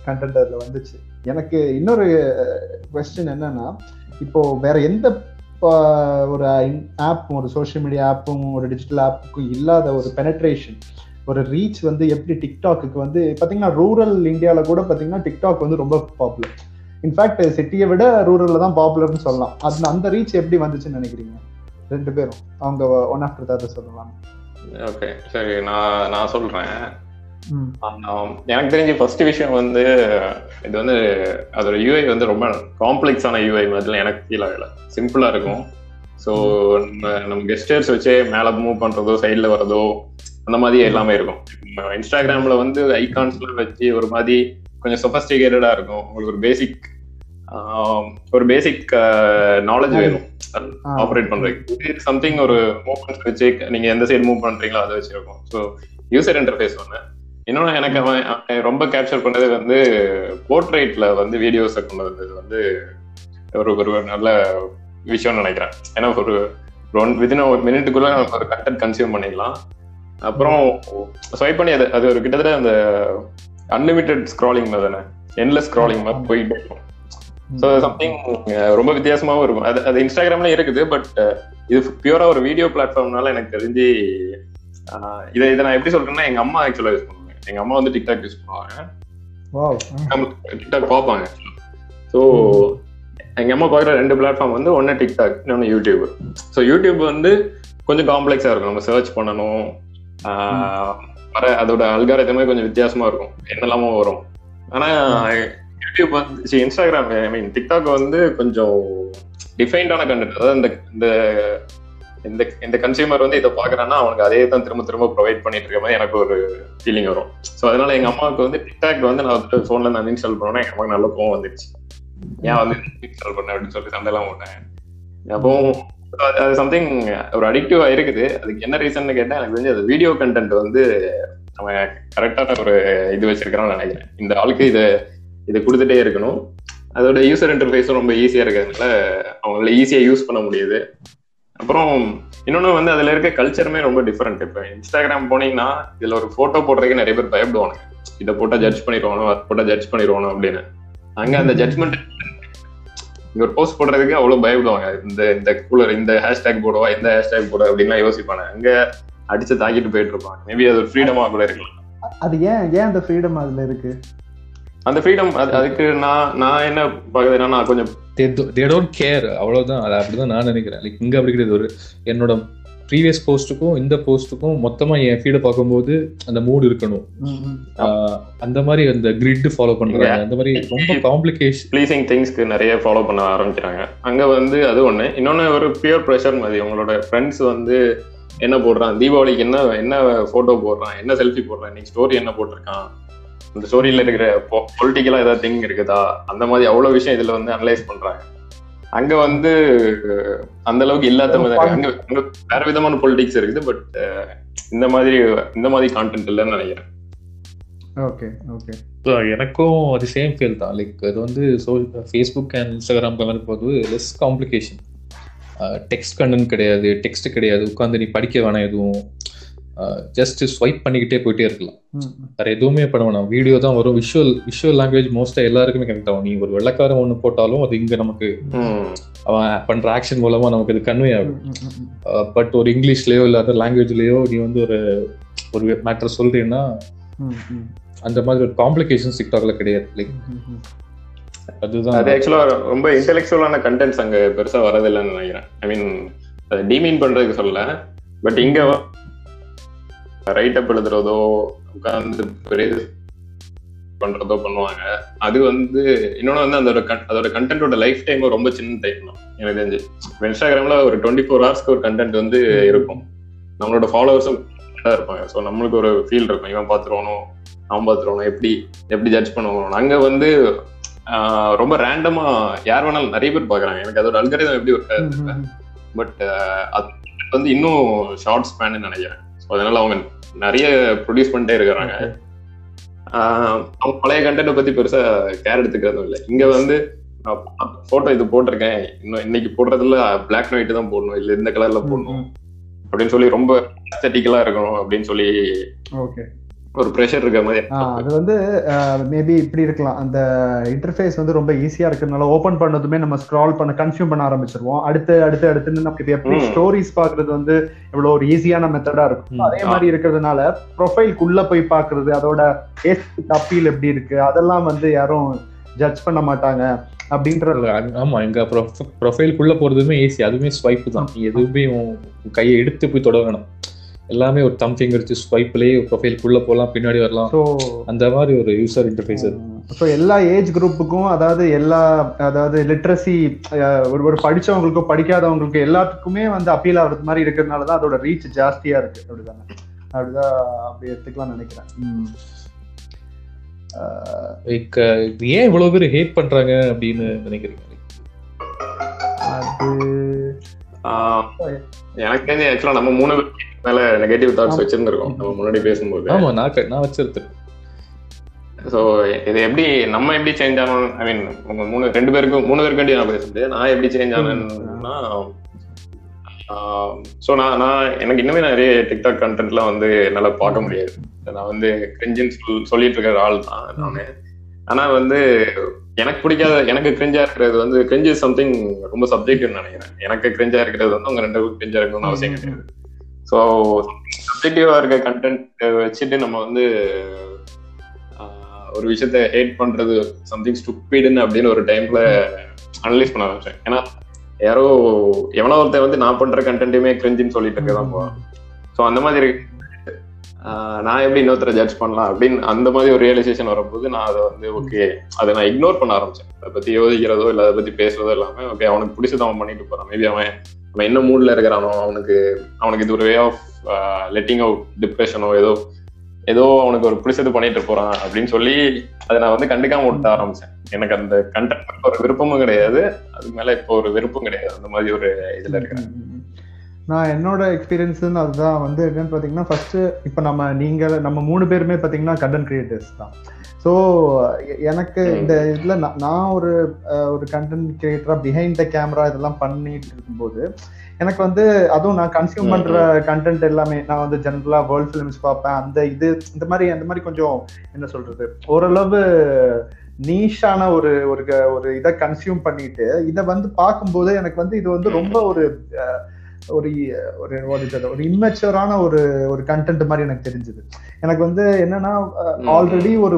கண்டென்ட் அதுல வந்துச்சு. எனக்கு இன்னொரு கொஸ்டின் என்னன்னா இப்போ வேற எந்த ஒரு ஆப்பும் ஒரு சோஷியல் மீடியா ஆப்பும் ஒரு டிஜிட்டல் ஆப்புக்கும் இல்லாத ஒரு பெனட்ரேஷன் ஒரு ரீச் வந்து எப்படி டிக்டாக்கு வந்து பாத்தீங்கன்னா ரூரல் இந்தியாவில் கூட பாத்தீங்கன்னா டிக்டாக் வந்து ரொம்ப பாப்புலர் இன்ஃபேக்ட் சிட்டியை விட ரூரல்ல தான் பாப்புலர்னு சொல்லலாம். அது அந்த ரீச் எப்படி வந்துச்சுன்னு நினைக்கிறீங்க? ரெண்டு பேரும். அவங்க ஒன் ஆஃப்டர் அதை சொல்லலாம்? ஓகே சரி நான் நான் சொல்றேன். எனக்கு தெரிஞ்ச ஃபர்ஸ்ட் விஷயம் வந்து இது வந்து அதோட யூஐ வந்து ரொம்ப காம்ப்ளெக்ஸான யூஐ மாதிரி எனக்கு ஃபீல் ஆகல. சிம்பிளா இருக்கும். ஸோ நம்ம நம்ம கெஸ்டர்ஸ் வச்சே மேலே மூவ் பண்றதோ சைடில் வரதோ அந்த மாதிரி எல்லாமே இருக்கும். இன்ஸ்டாகிராம்ல வந்து ஐகான்ஸ்லாம் வச்சு ஒரு மாதிரி கொஞ்சம் சொபஸ்டிகேட்டடா இருக்கும். உங்களுக்கு ஒரு பேசிக் ஒரு பேசிக் நாலேஜ் வேணும். ஆப்ரேட் பண்றதுக்கு. சம்திங் ஒரு மூவ்மெண்ட்ஸ் வச்சு நீங்க எந்த சைடு மூவ் பண்றீங்களோ அதை வச்சு இருக்கும். ஸோ யூசர் இன்டர்ஃபேஸ் ஒன்று இன்னொன்று எனக்கு அவன் ரொம்ப கேப்சர் பண்ணது வந்து போர்ட்ரேட்ல வந்து வீடியோஸை கொண்டு வந்தது வந்து ஒரு ஒரு நல்ல விஷயம்னு நினைக்கிறேன். ஏன்னா ஒரு ஒன் வித்தின் ஒரு மினிட்டுக்குள்ள நமக்கு ஒரு கண்டென்ட் கன்சியூம் பண்ணிக்கலாம் அப்புறம் ஸ்வைப் பண்ணி அது அது ஒரு கிட்டத்தட்ட அந்த அன்லிமிட்டெட் ஸ்க்ராலிங் தானே? என்லெஸ் ஸ்க்ராலிங் மாதிரி போயிட்டே இருக்கும். ஸோ சம்திங் ரொம்ப வித்தியாசமாவும் இருக்கும். அது அது இன்ஸ்டாகிராம்ல இருக்குது பட் இது பியூரா ஒரு வீடியோ பிளாட்ஃபார்ம்னால எனக்கு தெரிஞ்சு இதை இதை நான் எப்படி சொல்றேன்னா எங்க அம்மா ஆக்சுவலா யூஸ் பண்ணுவாங்க. எங்க அம்மா வந்து டிக்டாக் யூஸ் பண்ணுவாங்க. டிக்டாக் பார்ப்பாங்க. ஸோ எங்க அம்மா பார்க்குற ரெண்டு பிளாட்ஃபார்ம் வந்து ஒன்று டிக்டாக் இன்னொன்று யூடியூப் ஸோ யூடியூப் வந்து கொஞ்சம் காம்ப்ளெக்ஸா இருக்கும். நம்ம சர்ச் பண்ணணும். ஆஹ் வர அதோட அல்காரதமே கொஞ்சம் வித்தியாசமா இருக்கும். என்னெல்லாமோ வரும். ஆனா யூடியூப் வந்து இன்ஸ்டாகிராம் ஐ மீன் டிக்டாக் வந்து கொஞ்சம் டிஃபைன்டான கண்டென்ட் அதாவது இந்த இந்த இந்த இந்த கன்சியூமர் வந்து இதை பாக்குறான்னா அவனுக்கு அதே தான் திரும்ப திரும்ப ப்ரொவைட் பண்ணிட்டு இருக்க மாதிரி எனக்கு ஒரு ஃபீலிங் வரும். ஸோ அதனால எங்க அம்மாவுக்கு வந்து டிக்டாக் வந்து நான் வந்து ஃபோன்ல நான் இன்ஸ்டால் பண்ணோன்னா எங்க அம்மாவுக்கு நல்ல கோவம் வந்துருச்சு. ஏன் வந்து இன்ஸ்டால் பண்ண அப்படின்னு சொல்லி சண்டைலாம் போட்டேன். அப்போ அது- சம்திங் ஒரு அடிக்டிவா இருக்குது. அதுக்கு என்ன ரீசன் கேட்டா எனக்கு தெரிஞ்சு அது வீடியோ கண்டென்ட் வந்து அவன் கரெக்டான ஒரு இது வச்சிருக்கிறான்னு நினைக்கிறேன். இந்த ஆளுக்கு இதை இதை கொடுத்துட்டே இருக்கணும். அதோட யூசர் இன்டர்ஃபேஸும் ரொம்ப ஈஸியா இருக்கிறதுனால அவங்களால ஈஸியா யூஸ் பண்ண முடியுது. அப்புறம் இன்னொன்னு வந்து அதுல இருக்க கல்ச்சருமே ரொம்ப டிஃப்ரெண்ட் இப்போ இன்ஸ்டாகிராம் போனீங்கன்னா இதுல ஒரு ஃபோட்டோ போடுறதுக்கு நிறைய பேர் பயப்படுவாங்க. இதை போட்டா ஜட்ஜ் பண்ணிடுவானோ அதை போட்டா ஜட்ஜ் பண்ணிடுவானோ அப்படின்னு. அங்க அந்த ஜட்ஜ்மெண்ட் இங்க ஒரு போஸ்ட் போடுறதுக்கு அவ்வளவு பயப்படுவாங்க. இந்த இந்த கூலர் இந்த ஹேஷ்டேக் போடுவா இந்த ஹேஷ்டேக் போடுவா அப்படின்லாம் யோசிப்பாங்க. அங்க அடிச்சு தாக்கிட்டு போயிட்டு இருப்பாங்க. மேபி அது ஒரு ஃப்ரீடமா கூட இருக்கலாம். அது ஏன் ஏன் அந்த ஃப்ரீடம் அதுல இருக்கு? அந்த ஃப்ரீடம் அதுக்கு நான் நான் என்ன பாக்குறேன்னா நான் கொஞ்சம் தே டோன்ட் கேர் அவ்வளவுதான். அது அப்படிதான் நான் நினைக்கிறேன். லைக் இங்க அப்படி கிடையாது. ஒரு என்னோட ப்ரீவியஸ் போஸ்ட்டுக்கும் இந்த போஸ்ட்டுக்கும் மொத்தமா என் ஃபீடை பார்க்கும்போது அந்த மூடு இருக்கணும். அந்த மாதிரி அந்த கிரிட் ஃபாலோ பண்றாங்க. அந்த மாதிரி ரொம்ப காம்ப்ளிகேஷன் ப்ளீசிங் திங்ஸ்க்கு நிறைய ஃபாலோ பண்ண ஆரம்பிக்கிறாங்க. அங்க வந்து அது ஒண்ணு. இன்னொன்னு ஒரு பியூர் ப்ரெஷர் மாதிரி. உங்களோட ஃப்ரெண்ட்ஸ் வந்து என்ன போடுறான்? தீபாவளிக்கு என்ன என்ன போட்டோ போடுறான்? என்ன செல்ஃபி போடுறான்? இன்னைக்கு ஸ்டோரி என்ன போட்டிருக்கான்? இந்த ஸ்டோரியில இருக்கிற பொலிட்டிக்கலா ஏதாவது திங் இருக்குதா? அந்த மாதிரி அவ்வளவு விஷயம் இதுல வந்து அனலைஸ் பண்றாங்க. அங்க வந்து அந்த அளவுக்கு இல்லாத. அங்க அங்க வேற விதமான பொலிட்டிக்ஸ் இருக்குது பட் இந்த மாதிரி இந்த மாதிரி கான்டென்ட் இல்லைன்னு நினைக்கிறேன். ஓகே ஓகே எனக்கும் அது சேம் ஃபீல் தான். லைக் அது வந்து so Facebook and Instagram comment போது லெஸ் காம்ப்ளிகேஷன் டெக்ஸ்ட் கண்டென்ட் கிடையாது டெக்ஸ்ட் கிடையாது. உட்காந்து நீ படிக்க வேணாம் எதுவும். ஜஸ்ட் ஸ்வைப் பண்ணிக்கிட்டே போயிட்டே இருக்கலாம். வேற எதுவுமே பண்ண வேணாம் வீடியோ தான் வரும் விஷுவல் விஷுவல் லாங்குவேஜ் மோஸ்டா எல்லாருக்குமே கனெக்ட் ஆகும் நீ ஒரு வெள்ளக்காரன் ஒன்று போட்டாலும் அது இங்க நமக்கு. அவன் பண்ற ஆக்ஷன் மூலமா நமக்கு அது கன்வே ஆகும். பட் ஒரு இங்கிலீஷ்லயோ இல்ல அதர் லாங்குவேஜ்லயோ நீ வந்து ஒரு ஒரு மேட்டர் சொல்றீங்கன்னா. அந்த மாதிரி ஒரு காம்ப்ளிகேஷன்ஸ் டிக்டாக்ல கிடையாது லைக். அதுதான் அது ஆக்சுவலா ரொம்ப இன்டெலெக்சுவலான கண்டென்ட்ஸ் அங்க பெருசா வரதில்லைன்னு நினைக்கிறேன் ஐ மீன் அது டிமீன் பண்றதுக்கு சொல்லல பட் இங்க ரைட் அப் எழுதுறதோ உட்கார்ந்து பெரிய பண்றதோ பண்ணுவாங்க. அது வந்து இன்னொன்னு வந்து அதோட அதோட கண்டென்ட்டோட லைஃப் டைம் ரொம்ப சின்ன டைம் தான். எனக்கு தெரிஞ்சு. இன்ஸ்டாகிராம்ல ஒரு டுவெண்ட்டி ஃபோர் ஹவர்ஸ்க்கு ஒரு கண்டென்ட் வந்து இருக்கும். நம்மளோட ஃபாலோவர்ஸும் இருப்பாங்க. ஸோ நம்மளுக்கு ஒரு ஃபீல் இருக்கும். இவன் பார்த்துருவானோ அவன் பார்த்துருவானோ எப்படி எப்படி ஜட்ஜ் பண்ணுவானோ. அங்க வந்து ரொம்ப ரேண்டமா யார் வேணாலும் நிறைய பேர் பாக்குறாங்க எனக்கு அதோட அல்கரிதம் எப்படி ஒரு ம், ம், ம். பட் அது வந்து இன்னும் ஷார்ட் ஸ்பேன் நினைக்கிறேன். அதனால அவங்க நிறைய ப்ரொடியூஸ் பண்ணிட்டே இருக்கிறாங்க. அவங்க பழைய கண்டென்ட்டை பத்தி பெருசா கேர் எடுத்துக்கிறதும் இல்லை. இங்க வந்து போட்டோ இது போட்டிருக்கேன். இன்னும் இன்னைக்கு போடுறதுல பிளாக் அண்ட் ஒயிட் தான் போடணும். இல்ல இந்த கலர்ல போடணும். அப்படின்னு சொல்லி ரொம்ப அஸ்தட்டிக்கலா இருக்கணும் அப்படின்னு சொல்லி ஒரு ப்ரெஷர் இருக்க மாதிரி. அது வந்து மேபி இப்படி இருக்கலாம். அந்த இன்டர்ஃபேஸ் வந்து ரொம்ப ஈஸியா இருக்கிறதுனால ஓபன் பண்ணதுமே நம்ம ஸ்க்ரால் பண்ண கன்சியூம் பண்ண ஆரம்பிச்சிருவோம். அடுத்து அடுத்து அடுத்துன்னு நமக்கு எப்படி. ஸ்டோரிஸ் பாக்குறது வந்து இவ்வளவு ஒரு ஈஸியான மெத்தடா இருக்கும். அதே மாதிரி இருக்கிறதுனால ப்ரொஃபைல்குள்ள போய் பாக்குறது அதோட அப்பீல் எப்படி இருக்கு அதெல்லாம் வந்து யாரும் ஜட்ஜ் பண்ண மாட்டாங்க அப்படின்ற ஆமா எங்க ப்ரொஃபைலுக்குள்ள போறதுமே ஈஸி அதுவுமே ஸ்வைப் தான். எதுவுமே கையை எடுத்து போய் தொட வேணாம். எல்லாமே ஒரு தம் ஃபிங்கர் வச்சு ஸ்வைப்லயே ப்ரொஃபைலுக்குள்ள போகலாம் பின்னாடி வரலாம். ஸோ அந்த மாதிரி ஒரு யூசர் இன்டர்ஃபேஸ் அது. ஸோ எல்லா ஏஜ் குரூப்புக்கும் அதாவது எல்லா அதாவது லிட்ரஸி ஒரு ஒரு படிச்சவங்களுக்கும் படிக்காதவங்களுக்கும் எல்லாத்துக்குமே வந்து அப்பீல் ஆகுறது மாதிரி இருக்கிறதுனால தான் அதோட ரீச் ஜாஸ்தியா இருக்கு. அப்படிதானே? அப்படிதான் அப்படி எடுத்துக்கலாம் நினைக்கிறேன். ம். லைக் ஏன் இவ்வளவு பேர் ஹேட் பண்றாங்க அப்படின்னு நினைக்கிறீங்க? அது ஆஹ் எனக்கு தெரிஞ்சு ஆக்சுவலா நம்ம மூணு பேருக்கு மேல நெகட்டிவ் தாட்ஸ் வச்சிருந்திருக்கோம். நம்ம முன்னாடி பேசும்போது. ஆமா நான் நான் வச்சிருக்கேன் ஸோ இது எப்படி நம்ம எப்படி சேஞ்ச் ஆனோம்? ஐ மீன் உங்க மூணு ரெண்டு பேருக்கும் மூணு பேருக்கு வேண்டி நான் பேச முடியாது. நான் எப்படி சேஞ்ச் ஆனேன்னா ஸோ நான் நான் எனக்கு இன்னுமே நிறைய டிக்டாக் கண்டென்ட்லாம் வந்து என்னால பார்க்க முடியாது. நான் வந்து கிரிஞ்சின்னு சொல் சொல்லிட்டு இருக்கிற ஆள் தான் நானு. ஆனா வந்து எனக்கு பிடிக்காத எனக்கு கிரிஞ்சா இருக்கிறது வந்து கிரிஞ்சு சம்திங் ரொம்ப சப்ஜெக்டிவ்னு நினைக்கிறேன். எனக்கு கிரிஞ்சா இருக்கிறது வந்து உங்க ரெண்டு பேரும் கிரிஞ்சா இருக்கணும்னு அவசியம் கிடையாது. ஸோ சப்ஜெக்டிவா இருக்க கண்டென்ட் வச்சுட்டு நம்ம வந்து ஒரு விஷயத்த ஹேட் பண்றது சம்திங் ஸ்டூப்பிடுன்னு அப்படின்னு ஒரு டைம்ல அனலைஸ் பண்ண ஆரம்பிச்சேன். ஏன்னா யாரோ எவனோ ஒருத்தன் வந்து நான் பண்ற கண்டென்ட்டுமே கிரிஞ்சின்னு சொல்லிட்டு இருக்கதான் போவான் ஸோ அந்த மாதிரி நான் எப்படி இன்னொருத்தரை ஜட்ஜ் பண்ணலாம் அப்படின்னு அந்த மாதிரி ஒரு ரியலைசேஷன் வரும்போது நான் அதை வந்து ஓகே அதை நான் இக்னோர் பண்ண ஆரம்பிச்சேன். அதை பத்தி யோசிக்கிறதோ இல்லை அதை பத்தி பேசுறதோ இல்லாமல் ஓகே அவனுக்கு பிடிச்சது அவன் பண்ணிட்டு போறான். மேபி அவன் அவன் என்ன மூட்ல இருக்கிறானோ அவனுக்கு அவனுக்கு இது ஒரு வே ஆஃப் லெட்டிங் அவுட் டிப்ரெஷனோ ஏதோ ஏதோ அவனுக்கு ஒரு பிடிச்சது பண்ணிட்டு போறான் அப்படின்னு சொல்லி அதை நான் வந்து கண்டுக்காம விட்ட ஆரம்பிச்சேன். எனக்கு அந்த கண்டென்ட் ஒரு விருப்பமும் கிடையாது. அதுக்கு மேல இப்போ ஒரு விருப்பம் கிடையாது. அந்த மாதிரி ஒரு இதுல இருக்கிறேன். நான் என்னோட எக்ஸ்பீரியன்ஸ் அதுதான் வந்து என்னன்னு பாத்தீங்கன்னா ஃபர்ஸ்ட் இப்போ நம்ம நீங்க நம்ம மூணு பேருமே பாத்தீங்கன்னா கண்டென்ட் கிரியேட்டர்ஸ் தான். ஸோ எனக்கு. இந்த இதுல நான் நான் ஒரு ஒரு கண்டென்ட் கிரியேட்டரா பிஹைண்ட் த கேமரா இதெல்லாம் பண்ணிட்டு இருக்கும்போது எனக்கு வந்து அதுவும் நான் கன்சியூம் பண்ற கண்டென்ட் எல்லாமே நான் வந்து ஜென்ரலா வேர்ல்ட் ஃபிலிம்ஸ் பார்ப்பேன். அந்த இது இந்த மாதிரி அந்த மாதிரி கொஞ்சம் என்ன சொல்றது ஓரளவு நீஷான ஒரு ஒரு ஒரு இதை கன்சியூம் பண்ணிட்டு இதை வந்து பார்க்கும்போது எனக்கு வந்து இது வந்து ரொம்ப ஒரு ஒரு ஒரு? ஒரு இம்மெச்சூரான ஒரு ஒரு கண்டென்ட் மாதிரி எனக்கு தெரிஞ்சது. எனக்கு வந்து என்னன்னா ஆல்ரெடி ஒரு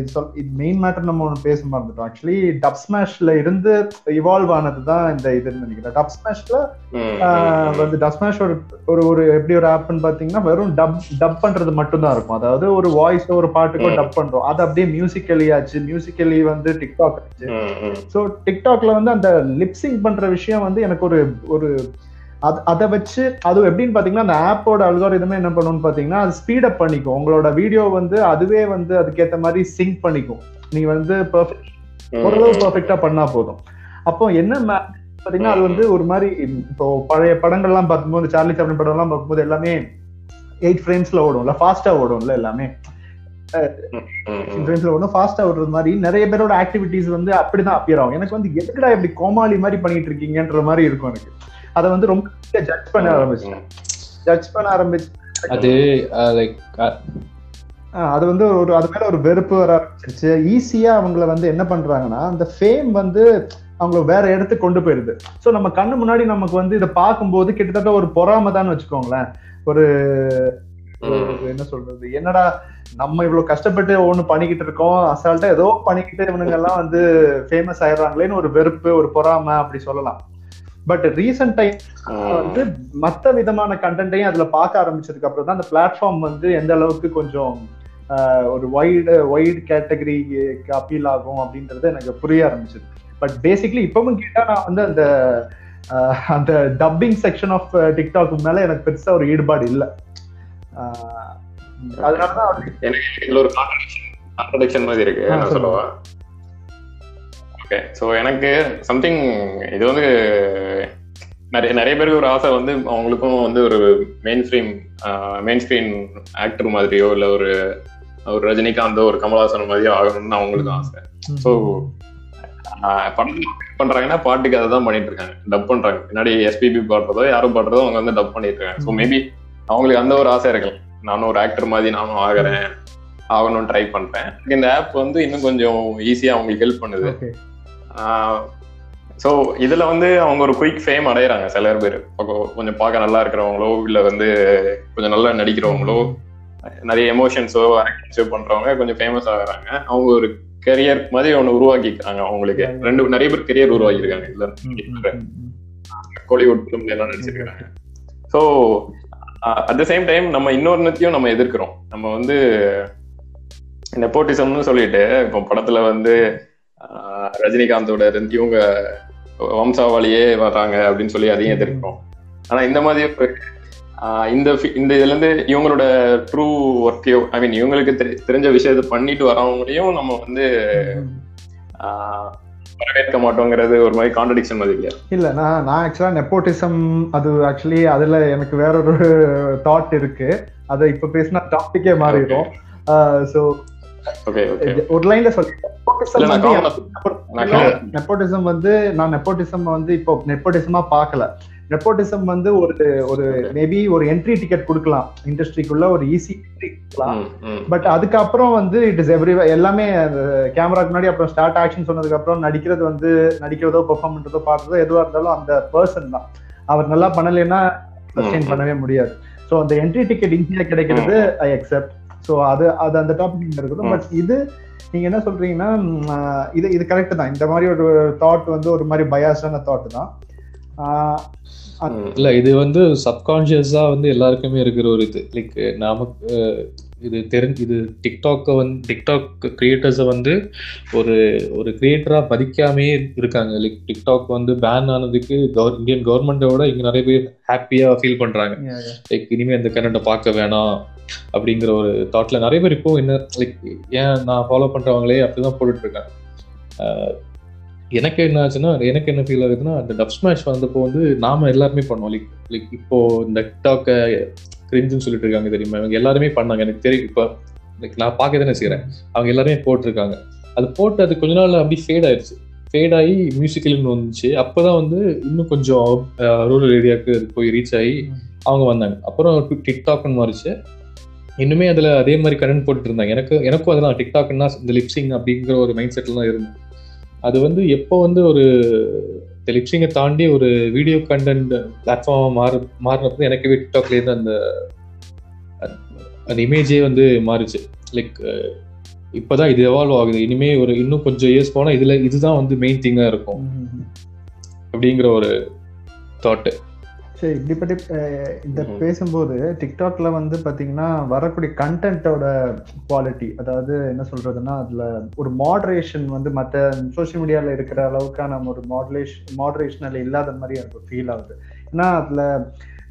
இது மெயின் மேட்டர் நம்ம ஒன்று பேச மறந்துட்டோம். ஆக்சுவலி டப் ஸ்மாஷ்ல இருந்து இவால்வ் ஆனது தான் இந்த இதுன்னு நினைக்கிறேன். டப் ஸ்மாஷ்ல வந்து டஸ்மேஷ் ஒரு ஒரு ஒரு எப்படி ஒரு ஆப்னு பாத்தீங்கன்னா வெறும் டப் டப் பண்றது மட்டும்தான் இருக்கும். அதாவது ஒரு வாய்ஸ் ஒரு பாட்டுக்கோ. டப் பண்றோம். அது அப்படியே மியூசிக்கலி ஆச்சு மியூசிக்கலி வந்து டிக்டாக் ஆச்சு ஸோ டிக்டாக்ல வந்து அந்த லிப்சிங் பண்ற விஷயம் வந்து எனக்கு ஒரு ஒரு அது அதை வச்சு அது எப்படின்னு பாத்தீங்கன்னா அந்த ஆப்போட அல்காரிதமே என்ன பண்ணுன்னு பாத்தீங்கன்னா அது ஸ்பீட் அப் பண்ணிக்கும். உங்களோட வீடியோ வந்து அதுவே வந்து அதுக்கேத்த மாதிரி சிங்க் பண்ணிக்கும். நீங்க வந்து பெர்ஃபெக்ட் ஓரளவு ம். பெர்ஃபெக்டா பண்ணா போதும். அப்போ என்ன பாத்தீங்கன்னா அது வந்து ஒரு மாதிரி இப்போ பழைய படங்கள்லாம் பார்க்கும்போது சார்லி சாப்ளின் படம் எல்லாம் பார்க்கும்போது எல்லாமே. எயிட் ஃப்ரேம்ஸ்ல ஓடும்ல ஃபாஸ்டா ஓடும்ல எல்லாமே ஃபாஸ்டா ஓடுறது மாதிரி நிறைய பேரோட ஆக்டிவிட்டிஸ் வந்து அப்படிதான் அப்பியர் ஆகும். எனக்கு வந்து எதுக்குடா இப்படி கோமாளி மாதிரி பண்ணிட்டு இருக்கீங்கன்ற மாதிரி இருக்கும் எனக்கு. அதை வந்து ரொம்ப ஜட்ஜ் பண்ண ஆரம்பிச்சேன் ஜட்ஜ் பண்ண ஆரம்பிச்சு அது லைக் அது வந்து ஒரு அது மேல ஒரு வெறுப்பு வர ஆரம்பிச்சிருச்சு. ஈஸியா அவங்கள வந்து என்ன பண்றாங்கன்னா அந்த ஃபேம் வந்து அவங்கள வேற இடத்துக்கு கொண்டு போயிருது சோ நம்ம கண்ணு முன்னாடி நமக்கு வந்து இதை பார்க்கும்போது கிட்டத்தட்ட ஒரு பொறாம தான் வச்சுக்கோங்களேன். ஒரு ஒரு என்ன சொல்றது? என்னடா நம்ம இவ்வளவு கஷ்டப்பட்டு ஒண்ணு பண்ணிக்கிட்டு இருக்கோம். அசால்ட்டா ஏதோ பண்ணிக்கிட்டு இவனுங்க எல்லாம் வந்து ஃபேமஸ் ஆயிடுறாங்களேன்னு ஒரு வெறுப்பு ஒரு பொறாம அப்படி சொல்லலாம். பட் ரீசெண்ட் டைம் வந்து மத்த விதமான கண்டென்ட்டையும் அதுல பார்க்க ஆரம்பிச்சதுக்கு அப்புறம் தான் அந்த பிளாட்ஃபார்ம் வந்து எந்த அளவுக்கு கொஞ்சம் ஒரு வைடு வைடு கேட்டகரிக்கு அப்பீல் ஆகும் அப்படின்றது எனக்கு புரிய ஆரம்பிச்சது. பட் பேசிக்லி இப்பவும் கேட்டா நான் வந்து அந்த அந்த டப்பிங் செக்ஷன் ஆஃப் டிக்டாக் மேல எனக்கு பெருசா ஒரு ஈடுபாடு இல்லை. அதனாலதான் ஒரு கான்ட்ரடிக்ஷன் மாதிரி இருக்கு. நான் சொல்லுங்க. ஓகே ஸோ எனக்கு சம்திங் இது வந்து நிறைய நிறைய பேருக்கு ஒரு ஆசை வந்து அவங்களுக்கும் வந்து ஒரு mainstream main screen actor மாதிரியோ இல்லை ஒரு ஒரு ரஜினிகாந்தோ ஒரு கமல்ஹாசன் மாதிரியோ ஆகணும்னு அவங்களுக்கும் ஆசை. ஸோ பண்றாங்கன்னா பாட்டுக்கு அதை தான் பண்ணிட்டு இருக்காங்க. டப் பண்றாங்க. பின்னாடி எஸ்பிபி பாடுறதோ யாரும் பாடுறதோ அவங்க வந்து டப் பண்ணிட்டு இருக்காங்க. ஸோ மேபி அவங்களுக்கு அந்த ஒரு ஆசை இருக்கலாம் நானும் ஒரு ஆக்டர் மாதிரி நானும் ஆகுறேன். ஆகணும்னு ட்ரை பண்றேன். இந்த ஆப் வந்து இன்னும் கொஞ்சம் ஈஸியா அவங்களுக்கு ஹெல்ப் பண்ணுது. ஸோ இதுல வந்து அவங்க ஒரு குயிக் ஃபேம் அடையிறாங்க. சில பேர். கொஞ்சம் பார்க்க நல்லா இருக்கிறவங்களோ இல்ல வந்து கொஞ்சம் நல்லா நடிக்கிறவங்களோ நிறைய எமோஷன்ஸோ ஆக்டிங்ஸோ பண்றவங்க கொஞ்சம் ஃபேமஸ் ஆகுறாங்க. அவங்க ஒரு கெரியர் மாதிரி ஒன்று உருவாக்கிக்கிறாங்க அவங்களுக்கு. ரெண்டு நிறைய பேர் கெரியர் உருவாக்கியிருக்காங்க இதுல. கோலிவுட் ஃபிலிம்ல எல்லாம் நடிச்சிருக்காங்க. So at the same time நம்ம இன்னொருத்தையும் நம்ம எதிர்க்கிறோம். நம்ம வந்து நெப்போட்டிசம்னு சொல்லிட்டு இப்போ படத்துல வந்து ரஜினிகாந்தோட ரெண்டு- இவங்க வம்சாவளியே வர்றாங்க அப்படின்னு சொல்லி அதையும் எதிர்க்கிறோம். ஆனா இந்த மாதிரி இந்த இந்த இதுல இருந்து இவங்களோட ட்ரூ ஒர்க்கையோ ஐ மீன் இவங்களுக்கு தெரி- தெரிஞ்ச விஷயத்தை பண்ணிட்டு வரவங்களையும் நம்ம வந்து வரவேற்க மாட்டோங்கிறது ஒரு மாதிரி கான்ட்ரடிக்ஷன் மாதிரி இல்லையா? இல்ல நான் நான் ஆக்சுவலா நெப்போட்டிசம் அது ஆக்சுவலி அதுல எனக்கு வேற ஒரு தாட் இருக்கு. அதை இப்ப பேசினா டாபிக்கே மாறிடும். ஓகே ஒரு லைன்ல சொல்லி நெப்போட்டிசம் வந்து நான் நெப்போட்டிசம் வந்து இப்போ நெப்போட்டிசமா பார்க்கல. நெப்போட்டிசம் வந்து ஒரு ஒரு மேபி ஒரு என்ட்ரி டிக்கெட் கொடுக்கலாம். இண்டஸ்ட்ரிக்குள்ள ஒரு ஈஸி கொடுக்கலாம். பட் அதுக்கப்புறம் வந்து இட் இஸ் எவ்ரி எல்லாமே கேமராக்கு முன்னாடி அப்புறம் ஸ்டார்ட் ஆக்ஷன் சொன்னதுக்கு அப்புறம் நடிக்கிறது வந்து நடிக்கிறதோ பெர்ஃபார்ம் பண்றதோ பார்த்ததோ எதுவா இருந்தாலும் அந்த பர்சன் தான். அவர் நல்லா பண்ணலைன்னா சஸ்டெயின். பண்ணவே முடியாது. ஸோ அந்த என்ட்ரி டிக்கெட் ஈஸியா கிடைக்கிறது ஐ அக்செப்ட் ஸோ அது அது அந்த டாபிக் இருக்குது. பட் இது நீங்க என்ன சொல்றீங்கன்னா இது இது கரெக்ட் தான். இந்த மாதிரி ஒரு தாட் வந்து ஒரு மாதிரி பயாஸான தாட் தான். இல்ல இது வந்து சப்கான்சியஸா வந்து எல்லாருக்குமே இருக்கிற ஒரு இது. லைக் நமக்கு இது தெரிஞ்சு இது டிக்டாக்க வந்து டிக்டாக் கிரியேட்டர்ஸை வந்து ஒரு ஒரு கிரியேட்டரா மதிக்காமே இருக்காங்க. லைக் டிக்டாக் வந்து பேன் ஆனதுக்கு கவர் இந்தியன் கவர்மெண்டோட இங்க நிறைய பேர் ஹாப்பியா ஃபீல் yeah. லைக் இனிமே அந்த கரண்ட்டை பார்க்க வேணாம். அப்படிங்கிற ஒரு தாட்ல நிறைய பேர் இப்போ என்ன லைக் ஏன் நான் ஃபாலோ பண்றவங்களே அப்படிதான் போட்டுட்டு இருக்காங்க ஆஹ் எனக்கு என்ன ஆச்சுன்னா எனக்கு என்ன ஃபீல் ஆகுதுன்னா அந்த டப் ஸ்மாஷ் வந்தப்போ வந்து நாம எல்லாருமே பண்ணோம். லைக் லைக் இப்போ இந்த டிக்டாக்க கிரிஞ்சுன்னு சொல்லிட்டு இருக்காங்க தெரியுமா? இவங்க எல்லாருமே பண்ணாங்க. எனக்கு தெரியும். இப்போ லைக் நான் பார்க்க தானே செய்யறேன் அவங்க எல்லாருமே போட்டிருக்காங்க. அது போட்டு அது கொஞ்ச நாள் அப்படி ஃபேட் ஆயிடுச்சு ஃபேட் ஆகி மியூசிக்கல்னு வந்துச்சு. அப்பதான் வந்து இன்னும் கொஞ்சம் ரூரல் ஏரியாவுக்கு போய் ரீச் ஆகி அவங்க வந்தாங்க. அப்புறம் டிக்டாக்னு மாறிச்சு. இன்னுமே அதுல அதே மாதிரி கரண்ட் போட்டுட்டு இருந்தாங்க. எனக்கு எனக்கும் அதெல்லாம் டிக்டாக்னா இந்த லிப்சிங் அப்படிங்கிற ஒரு மைண்ட் செட்ல தான் இருந்தேன். அது வந்து எப்போ வந்து ஒரு இந்த லிப்சிங்கை தாண்டி ஒரு வீடியோ கண்டென்ட் பிளாட்ஃபார்ம் மாறு மாறினப்போ எனக்கே டிக்டாக்ல இருந்து அந்த அந்த இமேஜே வந்து மாறுச்சு. லைக் இப்போதான் இது எவால்வ் ஆகுது. இனிமே ஒரு இன்னும் கொஞ்சம் இயர்ஸ் போனா இதுல இதுதான் வந்து மெயின் திங்கா இருக்கும். அப்படிங்கிற ஒரு தாட் சரி இப்படிப்பட்ட இந்த. பேசும்போது டிக்டாக்ல வந்து பாத்தீங்கன்னா வரக்கூடிய கண்டென்ட்டோட குவாலிட்டி அதாவது என்ன சொல்றதுன்னா அதுல ஒரு மாடரேஷன் வந்து மற்ற சோஷியல் மீடியால இருக்கிற அளவுக்கான ஒரு மாடரேஷன் மாடரேஷன் இல்லாத மாதிரி எனக்கு ஃபீல் ஆகுது ஏன்னா அதுல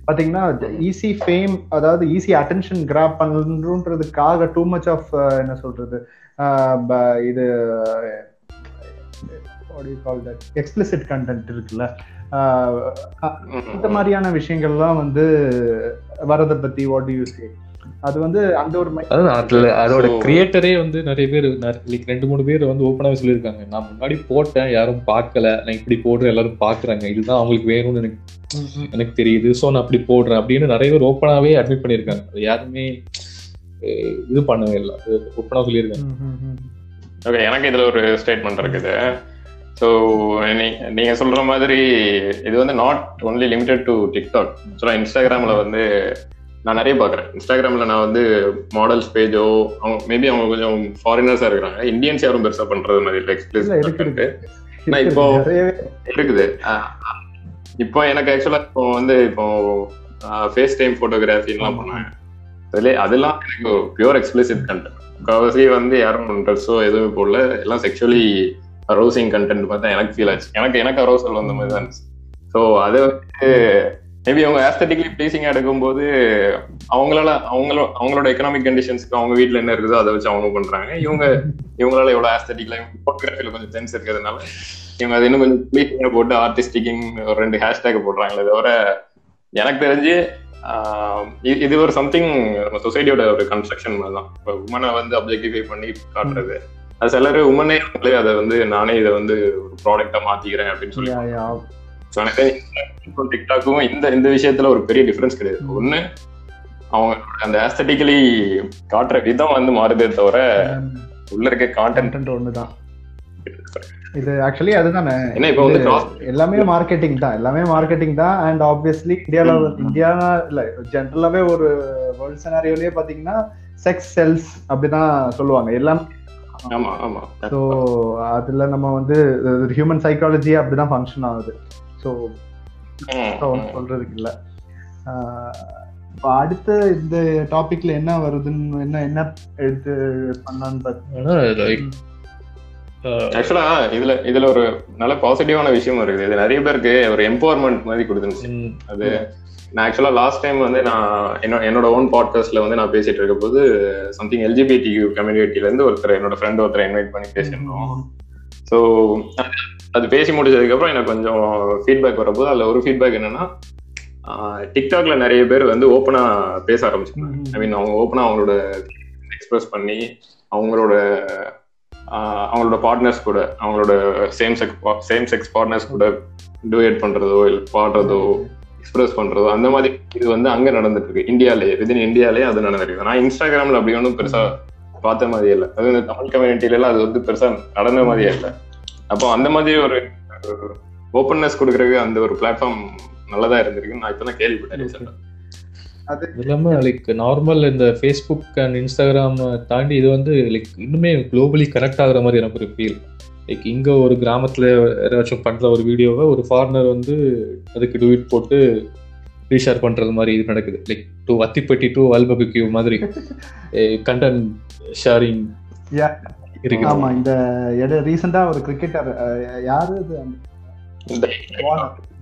பாத்தீங்கன்னா ஈஸி ஃபேம் அதாவது ஈஸி அட்டென்ஷன் கிராப் பண்ணணுன்றதுக்காக டூ மச் ஆஃப் என்ன சொல்றது இது எக்ஸ்பிளிசிட் கண்டென்ட் இருக்குல்ல இந்த. மாதிரியான விஷயங்கள்லாம் வந்து வரதை பத்தி வாட் யூ சே அது வந்து அந்த ஒரு அதுல அதோட கிரியேட்டரே வந்து நிறைய பேர் லைக் ரெண்டு மூணு பேர் வந்து ஓப்பனாவே சொல்லியிருக்காங்க. நான் முன்னாடி போட்டேன் யாரும் பார்க்கல. நான் இப்படி போடுறேன் எல்லாரும் பாக்குறாங்க இதுதான் அவங்களுக்கு வேணும்னு எனக்கு எனக்கு தெரியுது. ஸோ நான் அப்படி போடுறேன் அப்படின்னு நிறைய பேர் ஓப்பனாவே அட்மிட் பண்ணியிருக்காங்க. அது யாருமே இது பண்ணவே இல்லை. ஓப்பனா சொல்லியிருக்காங்க. ஓகே எனக்கு இதுல ஒரு ஸ்டேட்மெண்ட் இருக்குது. ஸோ நீங்க சொல்ற மாதிரி இது வந்து not only limited to TikTok ஆக்சுவலாக இன்ஸ்டாகிராம்ல வந்து நான் நிறைய பார்க்குறேன் இன்ஸ்டாகிராம்ல நான் வந்து மாடல்ஸ் பேஜோ அவங்க மேபி அவங்க கொஞ்சம் ஃபாரினர்ஸா இருக்கிறாங்க. இந்தியன்ஸ் யாரும் பெருசா பண்றது மாதிரி இல்லை. எக்ஸ்பிளஸ் நான் இப்போ- இருக்குது. இப்போ எனக்கு ஆக்சுவலா இப்போ வந்து இப்போ ஃபேஸ் டைம் ஃபோட்டோகிராஃபின்லாம் பண்ணாங்க அதுல அதெல்லாம் எனக்கு பியூர் எக்ஸ்பிளிசிட் கண்டென்ட் முக்கால்வாசி வந்து யாரும் ட்ரெஸ்ஸோ எதுவுமே போடல. எல்லாம் செக்ஷுவலி அரோசிங் கண்டென்ட் பார்த்தா எனக்கு ஃபீல் ஆச்சு. எனக்கு எனக்கு அரோசல் வந்த மாதிரி தான் இருந்துச்சு. ஸோ அதை வந்து மேபி அவங்க ஆஸ்தட்டிக்லி ப்ளீசிங் எடுக்கும்போது அவங்களால அவங்களோ அவங்களோட எக்கனாமிக் கண்டிஷன்ஸ்க்கு அவங்க வீட்ல என்ன இருக்குதோ அதை வச்சு அவங்க பண்றாங்க. இவங்க இவங்களால எவ்வளவு ஆஸ்தட்டிக்ல ஃபோட்டோகிராஃபியில் கொஞ்சம் சென்ஸ் இருக்கிறதுனால இவங்க அது இன்னும் கொஞ்சம் ப்ளீசிங்க போட்டு ஆர்டிஸ்டிக்கிங் ஒரு ரெண்டு ஹேஷ்டேக் போடுறாங்களே தவிர எனக்கு தெரிஞ்சு ஆஹ் இது ஒரு சம்திங் நம்ம சொசைட்டியோட ஒரு கன்ஸ்ட்ரக்ஷன் மாதிரி தான் இப்போ உமனை வந்து அப்ஜெக்டிஃபை பண்ணி காட்டுறது. அது சிலர் உமனே அதை வந்து நானே இதை வந்து ஒரு ப்ராடக்டா மாத்திக்கிறேன் அப்படின்னு சொல்லி எனக்கு டிக்டாக்கும் இந்த இந்த விஷயத்துல ஒரு பெரிய டிஃபரன்ஸ் கிடையாது. ஒண்ணு அவங்க அந்த ஆஸ்தட்டிக்கலி காட்டுற விதம் வந்து மாறுதே தவிர உள்ள இருக்க கான்டென்ட் ஒண்ணுதான். இது ஆக்சுவலி அதுதானே. இப்போ வந்து எல்லாமே மார்க்கெட்டிங் தான். எல்லாமே மார்க்கெட்டிங் தான். அண்ட் ஆப்வியஸ்லி இந்தியால. இந்தியா இல்ல ஜென்ரலாவே ஒரு வேர்ல்ட் சினாரியோலயே பாத்தீங்கன்னா செக்ஸ் செல்ஸ் அப்படிதான் சொல்லுவாங்க. எல்லாம் ஸோ அதுல நம்ம வந்து ஹியூமன் சைக்காலஜி அப்படிதான் ஃபங்க்ஷன் ஆகுது. ஸோ. சொல்றதுக்கு இல்ல. ஆஹ் இப்ப அடுத்த இந்த டாபிக்ல என்ன வருதுன்னு என்ன என்ன எடுத்து ஆனா லைக் ஆக்சுவலா இதுல இதுல ஒரு நல்ல பாசிட்டிவான விஷயம் இருக்குது. இது நிறைய பேருக்கு ஒரு எம்பவர்மெண்ட் மாதிரி கொடுத்துருச்சு அது நான் ஆக்சுவலா லாஸ்ட் டைம் வந்து நான் என்னோட ஓன் பாட்காஸ்ட்ல வந்து நான் பேசிட்டு இருக்க போது சம்திங் எல்ஜிபிடி கம்யூனிட்டில இருந்து ஒருத்தர் என்னோட ஃப்ரெண்ட் ஒருத்தர் இன்வைட் பண்ணி பேசியிருந்தோம். ஸோ அது பேசி முடிச்சதுக்கு அப்புறம் எனக்கு கொஞ்சம் ஃபீட்பேக் வரப்போது அதுல ஒரு ஃபீட்பேக் என்னன்னா டிக்டாக்ல நிறைய பேர் வந்து ஓப்பனா பேச ஆரம்பிச்சிருக்காங்க ஐ மீன் அவங்க ஓப்பனா அவங்களோட எக்ஸ்பிரஸ் பண்ணி அவங்களோட அவங்களோட பார்ட்னர்ஸ் கூட அவங்களோட same sex same sex partners கூட டுவேட் பண்றதோ இல்லை பாடுறதோ எக்ஸ்பிரஸ் பண்றதோ அந்த மாதிரி இது வந்து அங்க நடந்துட்டு இருக்கு இந்தியாலேயே விதின் இந்தியாலேயே அது நடந்திருக்கு நான் இன்ஸ்டாகிராம்ல அப்படி ஒன்றும் பெருசா பார்த்த மாதிரியே இல்லை. அது இந்த தமிழ் கம்யூனிட்டில எல்லாம் அது வந்து பெருசா நடந்த மாதிரியே இல்லை. அப்போ அந்த மாதிரி ஒரு ஓப்பன்னஸ் கொடுக்கறதுக்கு அந்த ஒரு பிளாட்ஃபார்ம் நல்லதா இருந்திருக்கு நான் இப்பதான் கேள்விப்பட்டேன் அது இல்லாம லைக் நார்மல் இந்த ஃபேஸ்புக் அண்ட் இன்ஸ்டாகிராம் தாண்டி இது வந்து லைக் இன்னுமே குளோபலி கனெக்ட் ஆகுற மாதிரி எனக்கு ஒரு ஃபீல் லைக் இங்க ஒரு கிராமத்துல ஏதாச்சும் பண்ற ஒரு வீடியோவை ஒரு ஃபாரினர் வந்து அதுக்கு டூயிட் போட்டு ரீஷேர் பண்றது மாதிரி இது நடக்குது. லைக் டூ வத்திப்பட்டி டூ அல்பபிக்யூ மாதிரி. கண்டென்ட் ஷேரிங் இருக்கு ஆமா இந்த இட ரீசெண்டா ஒரு கிரிக்கெட்டர் யாரு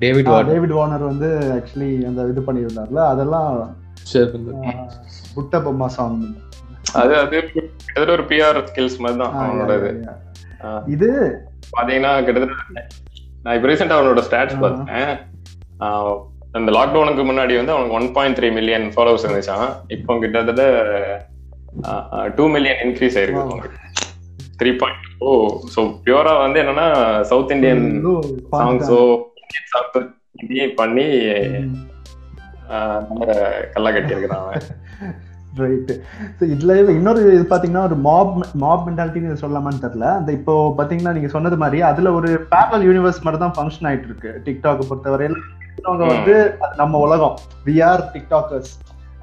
டேவிட் டேவிட் வார்னர் வந்து ஆக்சுவலி அந்த இது பண்ணியிருந்தார்ல அதெல்லாம் புட்ட பொம்மா சாங் அது அது ஒரு பிஆர் ஸ்கில்ஸ் மாதிரி தான் அவனோட இது இது? பாத்தீங்கன்னா கிட்டத்தட்ட நான் இப்போ ரீசெண்டா அவனோட ஸ்டாட்ஸ் பார்த்தேன். அந்த லாக்டவுனுக்கு முன்னாடி வந்து அவனுக்கு one point three million followers இருந்துச்சான் இப்போ கிட்டத்தட்ட டூ மில்லியன் இன்க்ரீஸ் ஆயிருக்கு. த்ரீ பாயிண்ட் ஓ ஸோ பியூரா வந்து என்னன்னா சவுத் இந்தியன் சாங்ஸோ சாங்ஸ் பண்ணி கல்லா கட்டி இருக்கிறான் ரைட்டு ஸோ இதுல இன்னொரு இது பாத்தீங்கன்னா ஒரு மாப் மாப் மென்டாலிட்டின்னு சொல்லலாமான்னு தெரியல. அந்த இப்போ பாத்தீங்கன்னா நீங்க சொன்னது மாதிரி அதுல ஒரு பேரல் யூனிவர்ஸ் மாதிரி தான் ஃபங்க்ஷன் ஆயிட்டு இருக்கு டிக்டாக் பொறுத்தவரையில அவங்க வந்து நம்ம உலகம். வி ஆர் டிக்டாக்கர்ஸ்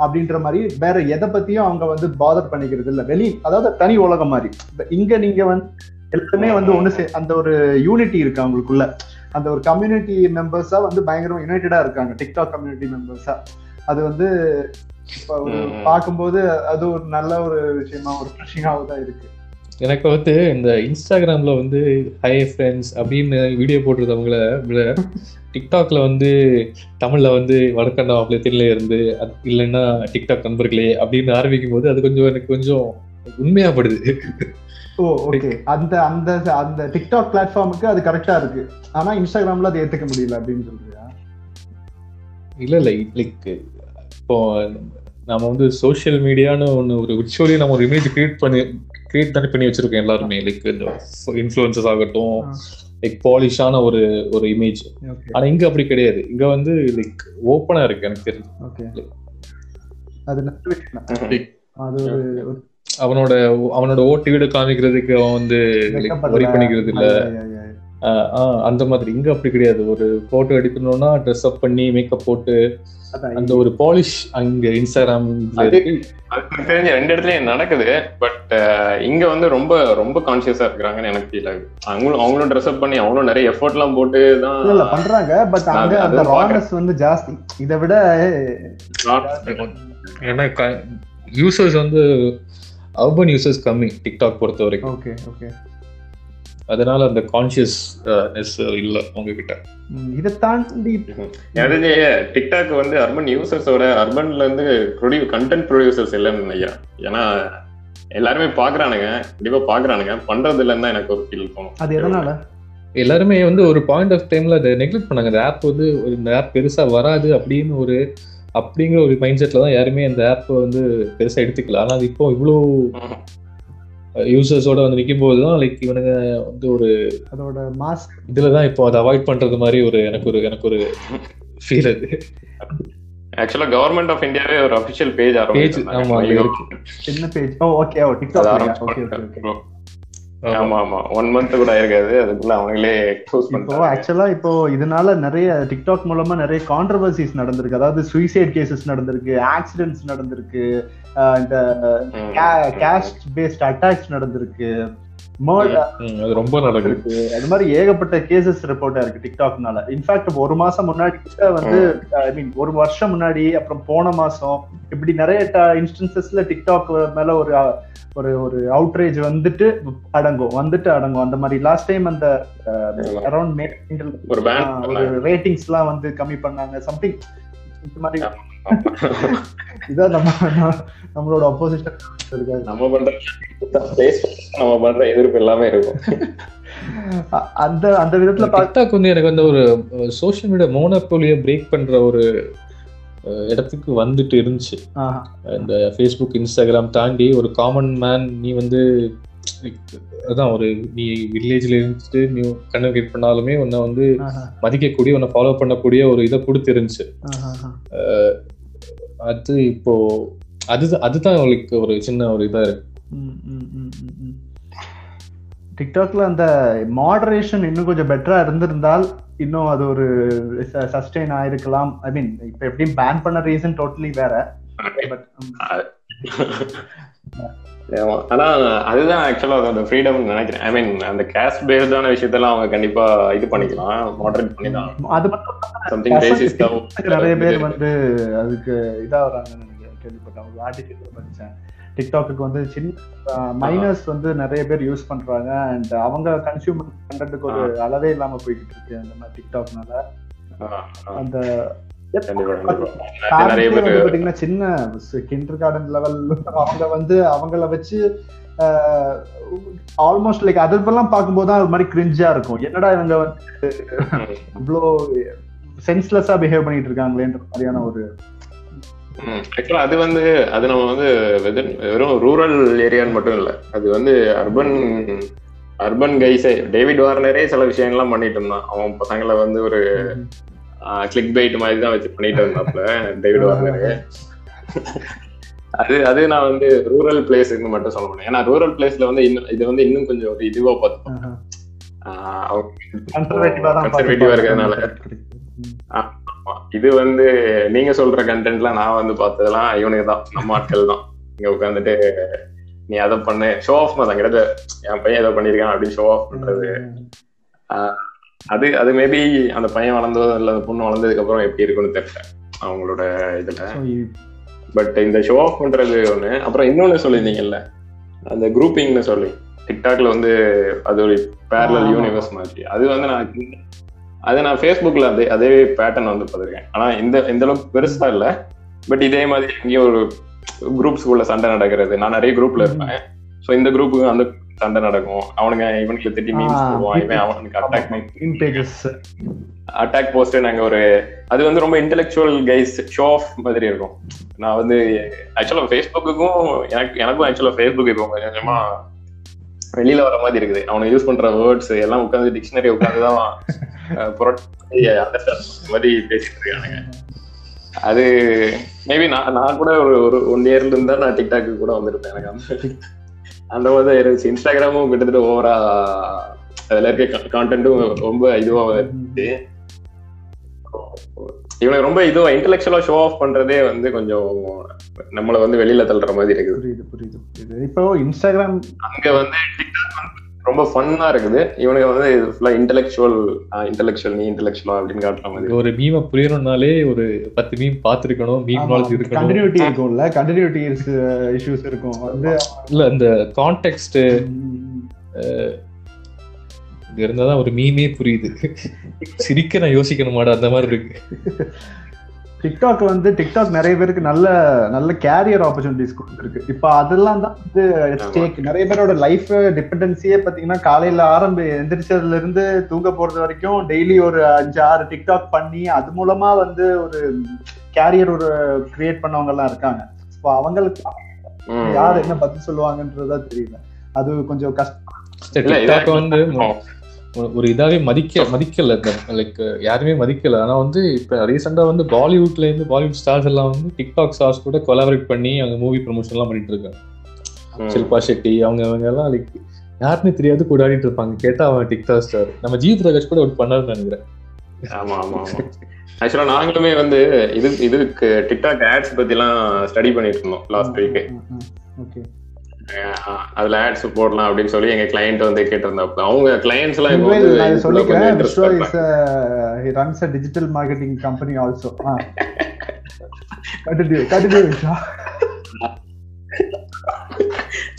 அப்படின்ற மாதிரி வேற எதை பத்தியும் அவங்க வந்து பாதர் பண்ணிக்கிறது இல்ல. வெளி அதாவது தனி உலகம் மாதிரி. இங்க நீங்க வந்து எல்லாருமே வந்து ஒண்ணு அந்த ஒரு யூனிட்டி இருக்கு அவங்களுக்குள்ள. அந்த ஒரு கம்யூனிட்டி மெம்பர்ஸா வந்து பயங்கரமா யுனைடடா இருக்காங்க. டிக்டாக் கம்யூனிட்டி மெம்பர்ஸா அது வந்து பார்க்கும்போது அது ஒரு நல்ல ஒரு விஷயமா ஒரு ஃப்ரெஷிங்காக தான் இருக்கு. எனக்கு வந்து இந்த இன்ஸ்டாகிராம்ல வந்து ஹை ஃப்ரெண்ட்ஸ் அப்படின்னு வீடியோ போட்டுருந்தவங்கள விட டிக்டாக்ல வந்து தமிழ்ல வந்து வடக்கண்டா தெரியல இருந்து இல்லைன்னா டிக்டாக் நண்பர்களே அப்படின்னு ஆரம்பிக்கும் போது அது கொஞ்சம் எனக்கு கொஞ்சம் உண்மையாப்படுது. ஓ ஓகே அந்த அந்த அந்த டிக்டாக் பிளாட்ஃபார்முக்கு அது கரெக்டா இருக்கு. ஆனா இன்ஸ்டாகிராம்ல அதை ஏத்துக்க முடியல அப்படின்னு சொல்றியா? இல்ல இல்ல லைக் இப்போ நம்ம வந்து சோஷியல் மீடியான்னு ஒன்று ஒரு விர்ச்சுவலி நம்ம ஒரு இமேஜ் கிரியேட் பண்ணி கிரியேட் பண்ணி பண்ணி வச்சிருக்கோம் எல்லாருமே. லைக் இந்த இன்ஃப்ளூயன்சஸ் ஆகட்டும் லைக் பாலிஷான ஒரு ஒரு இமேஜ் ஆனா இங்க அப்படி கிடையாது. இங்க வந்து லைக் ஓப்பனா இருக்கு எனக்கு தெரிஞ்சு. அது ஒரு அவனோட அவனோட ஓட்டு வீடு காமிக்கிறதுக்கு அவன் வந்து ஒரி பண்ணிக்கிறது இல்ல. அந்த மாதிரி. இங்க அப்படி கிடையாது. ஒரு போட்டோ எடுக்கணும்னா ட்ரெஸ் அப் பண்ணி மேக்கப் போட்டு அந்த ஒரு பாலிஷ் அங்க இன்ஸ்டாகிராம் தெரிஞ்ச ரெண்டு இடத்துலயும் நடக்குது. பட் இங்க வந்து ரொம்ப ரொம்ப கான்சியஸா இருக்கிறாங்கன்னு எனக்கு ஃபீல் ஆகுது. அவங்களும் அவங்களும் ட்ரெஸ் அப் பண்ணி அவங்களும் நிறைய எஃபோர்ட் எல்லாம் போட்டு தான் இல்ல பண்றாங்க. பட் அங்க அந்த ரானஸ் வந்து ஜாஸ்தி. இதை விட ஏன்னா யூசர்ஸ் வந்து அர்பன் யூசர்ஸ் கம்மி டிக்டாக் பொறுத்த வரைக்கும் ஓகே ஓகே அதனால அந்த கான்சியஸ்னஸ் இல்ல உங்ககிட்ட. இதை தாண்டி எனக்கு டிக்டாக் வந்து அர்பன் யூசர்ஸோட அர்பன்ல இருந்து ப்ரொடியூ கண்டென்ட் ப்ரொடியூசர்ஸ் இல்லைன்னு நினைக்கிறேன். ஏன்னா எல்லாருமே பாக்குறானுங்க கண்டிப்பா பாக்குறானுங்க. பண்றது இல்லைன்னு தான் எனக்கு ஒரு ஃபீல் தோணும். அது எதனால? எல்லாருமே வந்து ஒரு பாயிண்ட் ஆஃப் டைம்ல அதை நெக்லெக்ட் பண்ணாங்க. இந்த ஆப் வந்து இந்த ஆப் பெருசா வராது அப்படின்னு ஒரு அப்படிங்கிற ஒரு மைண்ட் செட்ல தான் யாருமே அந்த ஆப் வந்து பெருசா எடுத்துக்கல. ஆனா அது இப்போ இவ்வளோ யூசர்ஸோட வந்து நிற்கும் போது தான் லைக் இவனுங்க வந்து ஒரு அதோட மாஸ் இதுல தான் இப்போ அதை அவாய்ட் பண்றது மாதிரி ஒரு எனக்கு ஒரு எனக்கு ஒரு ஃபீல் அது. ஆக்சுவலா கவர்மெண்ட் ஆஃப் இந்தியாவே ஒரு அபிஷியல் பேஜ் பேஜ் ஆமா இருக்கு. என்ன page okay oh TikTok okay okay ஆமா. ஆமா ஒன் மந்த் கூட ஆயிருக்காது. அதுக்குள்ள அவங்களே எக்ஸ்போஸ் இப்போ ஆக்சுவலா இப்போ இதனால நிறைய டிக்டாக் மூலமா நிறைய கான்ட்ரவர்சிஸ் நடந்திருக்கு. அதாவது சுயசைட் கேசஸ் நடந்திருக்கு ஆக்சிடென்ட்ஸ் நடந்திருக்கு இந்த கேஸ்ட் பேஸ்ட் அட்டாக்ஸ் நடந்திருக்கு ரொம்ப நடக்குது அது மாதிரி ஏகப்பட்ட கேசஸ் ரிப்போர்ட் இருக்கு டிக்டாக்னால இன்ஃபேக்ட் ஒரு மாசம் முன்னாடி வந்து ஐ மீன் ஒரு வருஷம் முன்னாடி அப்புறம் போன மாசம் இப்படி நிறைய இன்ஸ்டன்சஸ்ல டிக்டாக் மேல ஒரு ஒரு ஒரு அவுட்ரேஜ் வந்துட்டு அடங்கும் வந்துட்டு அடங்கும். அந்த மாதிரி லாஸ்ட் டைம் அந்த. அரௌண்ட் மேல் ஒரு பேண்ட் ஒரு ரேட்டிங்ஸ் எல்லாம் வந்து கம்மி பண்ணாங்க. சம்திங் இந்த மாதிரி இதான் நம்ம நம்மளோட அப்போசிஷன் நம்ம பண்ற நம்ம பண்ற எதிர்ப்பு எல்லாமே இருக்கும். அந்த அந்த விதத்துல டிக்டாக் வந்து எனக்கு வந்து ஒரு சோஷியல் மீடியா மோனோபோலியை பிரேக் பண்ற ஒரு இடத்துக்கு வந்துட்டு இருந்துச்சு. இந்த ஃபேஸ்புக் இன்ஸ்டாகிராம் தாண்டி ஒரு காமன் மேன் நீ வந்து அதான் ஒரு நீ வில்லேஜ்ல இருந்துட்டு நீ கண்ணு கிரியேட் பண்ணாலுமே உன்னை வந்து. மதிக்கக்கூடிய உன்னை ஃபாலோ பண்ணக்கூடிய ஒரு இதை கொடுத்து. ஆஹா. அது இப்போ அதுதான் அதுதான் அவளுக்கு ஒரு சின்ன ஒரு இதா இருக்கு. டிக்டாக்ல அந்த மாடரேஷன் இன்னும் கொஞ்சம் பெட்டரா இருந்திருந்தால் இன்னும் அது ஒரு சஸ்டெயின் ஆயிருக்கலாம். ஐ மீன் இப்ப எப்படியும் பேன் பண்ண ரீசன் டோட்டலி வேற. பட் ஆமா. ஆனா அதுதான் ஆக்சுவலா அதோட ஃப்ரீடம் நினைக்கிறேன். ஐ மீன் அந்த கேஸ்ட் பேஸ்டான விஷயத்தெல்லாம் அவங்க கண்டிப்பா இது பண்ணிக்கலாம். மாடரேட் பண்ணிதான் அது மட்டும் சம்திங் பேசிஸ் நிறைய பேர் வந்து அதுக்கு இதாகிறாங்கன்னு நினைக்கிறேன் கேள்விப்பட்டேன். ஆர்டிகல் படிச்சேன் டிக்டாக்கு வந்து சின்ன மைனர்ஸ் வந்து நிறைய பேர் யூஸ் பண்றாங்க. அண்ட் அவங்க கன்சியூமர் கண்டென்ட்டுக்கு ஒரு அளவே இல்லாம போய்கிட்டு இருக்கு அந்த மாதிரி டிக்டாக்னால அந்த பாத்தீங்கன்னா சின்ன கிண்டர் கார்டன் லெவல் அவங்க வந்து அவங்கள வச்சு ஆல்மோஸ்ட் லைக் அதெல்லாம் பார்க்கும்போது தான் ஒரு மாதிரி கிரிஞ்சா இருக்கும். என்னடா இவங்க வந்து இவ்வளோ சென்ஸ்லெஸ்ஸா பிஹேவ் பண்ணிட்டு இருக்காங்களேன்ற மாதிரியான ஒரு ஆக்சுவலா அது வந்து அது நம்ம வந்து வெறும் ரூரல் ஏரியான்னு மட்டும் இல்ல. அது வந்து அர்பன் அர்பன் கைஸே டேவிட் வார்னரே சில விஷயங்கள்லாம் பண்ணிட்டு இருந்தான். அவன் பசங்களை வந்து ஒரு கிளிக் பைட் மாதிரி தான் வச்சு பண்ணிட்டு இருந்தாப்ல டேவிட் வார்னரு அது அது நான் வந்து ரூரல் பிளேஸ்ன்னு மட்டும் சொல்ல முடியும். ஏன்னா ரூரல் பிளேஸ்ல வந்து இன்னும் இது வந்து இன்னும் கொஞ்சம் ஒரு இதுவா பார்த்தோம் கன்சர்வேட்டிவா தான் கன்சர்வேட்டிவா இருக்கிறதுனால. இது வந்து நீங்க சொல்ற கண்டென்ட்லாம் நான் வந்து பார்த்ததெல்லாம் இவனுக்கு தான். நம்ம ஆட்கள் தான். இங்க உட்காந்துட்டு நீ அதை பண்ணு. ஷோ ஆஃப் தான். கிட்ட என் பையன் ஏதோ பண்ணிருக்கான் அப்படின்னு ஷோ ஆஃப் பண்றது. அது அது மேபி அந்த பையன் வளர்ந்தோ இல்ல அந்த பொண்ணு வளர்ந்ததுக்கு அப்புறம் எப்படி இருக்கும்னு தெரியல. அவங்களோட இதுல. பட் இந்த ஷோ ஆஃப் பண்றது ஒண்ணு. அப்புறம் இன்னொன்னு சொல்லியிருந்தீங்கல்ல. அந்த குரூப்பிங்னு சொல்லி. டிக்டாக்ல வந்து அது ஒரு பேரலல். யூனிவர்ஸ் மாதிரி. அது வந்து நான் அது நான் ஃபேஸ்புக்ல அதே அதே பேட்டர்ன் வந்து பார்த்திருக்கேன். ஆனா இந்த இந்த அளவுக்கு பெருசா இல்ல. பட் இதே மாதிரி எங்கேயும் ஒரு குரூப்ஸ்குள்ள சண்டை நடக்கிறது. நான் நிறைய குரூப்ல இருப்பேன். ஸோ இந்த குரூப்புக்கு அந்த சண்டை நடக்கும். அவனுங்க இவனுக்கு திட்டி மீன்ஸ் போடுவான். இவன் அவனுக்கு அட்டாக். அட்டாக் போஸ்ட் நாங்க ஒரு அது வந்து ரொம்ப இன்டெலெக்சுவல் கைஸ் ஷோ ஆஃப் மாதிரி இருக்கும். நான் வந்து ஆக்சுவலா ஃபேஸ்புக்குக்கும் எனக்கு எனக்கும் ஆக்சுவலா ஃபேஸ்புக் இப்போ கொஞ்சம் கொஞ்சமா வெளியில வர மாதிரி இருக்குது. அவனுக்கு யூஸ் பண்ற வேர்ட்ஸ் எல்லாம் உட்காந்து டிக்ஷனரி உட்காந்து தான் மாதிரி பேசிட்டு இருக்கானுங்க. அது மேபி நான் நான் கூட ஒரு ஒரு ஒன் இயர்ல இருந்தா நான் டிக்டாக்கு கூட வந்திருப்பேன் எனக்கு அந்த அந்த மாதிரி தான் இருந்துச்சு. இன்ஸ்டாகிராமும் கிட்டத்தட்ட ஓவரா அதுல இருக்க கான்டென்ட்டும் ரொம்ப இதுவா இருந்துச்சு. இவனுக்கு ரொம்ப இதுவா இன்டெலெக்சுவலா ஷோ ஆஃப் பண்றதே வந்து கொஞ்சம் நம்மள வந்து வெளியில தள்ளுற மாதிரி இருக்குது. புரியுது புரியுது புரியுது. இப்போ இன்ஸ்டாகிராம் அங்க வந்து TikTok வந்து ரொம்ப ஃபன்னா இருக்குது. இவனுக்கு வந்து ஃபுல்லா இன்டெலெக்சுவல் இன்டெலெக்சுவல் நீ இன்டெலெக்சுவல் அப்படின்னு காட்டுற மாதிரி. ஒரு மீமை புரியணும்னாலே ஒரு பத்து மீம் பார்த்திருக்கணும் மீம் நாலேஜ் இருக்கணும். கண்டினியூட்டி இருக்கும்ல கண்டினியூட்டி இஷ்யூஸ் இருக்கும். வந்து இல்ல இந்த கான்டெக்ட் ம், இது இருந்தாதான் ஒரு மீமே புரியுது. சிரிக்க நான் யோசிக்கணுமாடா அந்த மாதிரி இருக்கு. டிக்டாக் வந்து டிக்டாக் நிறைய பேருக்கு நல்ல நல்ல கேரியர் ஆப்பர்ச்சுனிட்டிஸ் கொடுத்துருக்கு. இப்போ அதெல்லாம் தான் வந்து ஸ்டேக் நிறைய பேரோட லைஃப் டிபெண்டன்சியே பாத்தீங்கன்னா காலையில ஆரம்பி எந்திரிச்சதுல இருந்து தூங்க போறது வரைக்கும் டெய்லி ஒரு அஞ்சு ஆறு டிக்டாக் பண்ணி அது மூலமா வந்து ஒரு கேரியர் ஒரு கிரியேட் பண்ணவங்க எல்லாம் இருக்காங்க. இப்போ அவங்களுக்கு. யார் என்ன பதில் சொல்லுவாங்கன்றதா தெரியல. அது கொஞ்சம் கஷ்டம். வந்து. ஒரு- இதாவே மதிக்க மதிக்கல லைக் யாருமே மதிக்கல. ஆனா வந்து இப்ப ரீசெண்டா வந்து பாலிவுட்ல இருந்து பாலிவுட் ஸ்டார்ஸ் எல்லாம் வந்து டிக்டாக் ஸ்டார்ஸ் கூட கொலாபரேட் பண்ணி அவங்க மூவி ப்ரமோஷன் எல்லாம் பண்ணிட்டு இருக்காங்க. ஷில்பா ஷெட்டி அவங்க அவங்க எல்லாம் லைக் யாருமே தெரியாது கூடாடிட்டு இருப்பாங்க. கேட்டா அவன் டிக்டாக் ஸ்டார் நம்ம ஜி பிரகாஷ் கூட ஒரு பண்ணாருன்னு நினைக்கிறேன். ஆமா ஆமா ஆமா. ஆக்சுவலா நாங்களுமே வந்து இது இதுக்கு டிக்டாக் ஆட்ஸ் பத்தி எல்லாம் ஸ்டடி பண்ணிட்டு இருந்தோம் லாஸ்ட் வீக் ஓகே அதுல ஆட்ஸ் போடலாம் அப்படின்னு சொல்லி எங்க கிளையண்ட் வந்து கேட்டிருந்தாப்புல அவங்க கிளையண்ட்ஸ் எல்லாம் இப்போ வந்து சொல்லிக்கிறேன். Is he runs digital marketing company also continue continue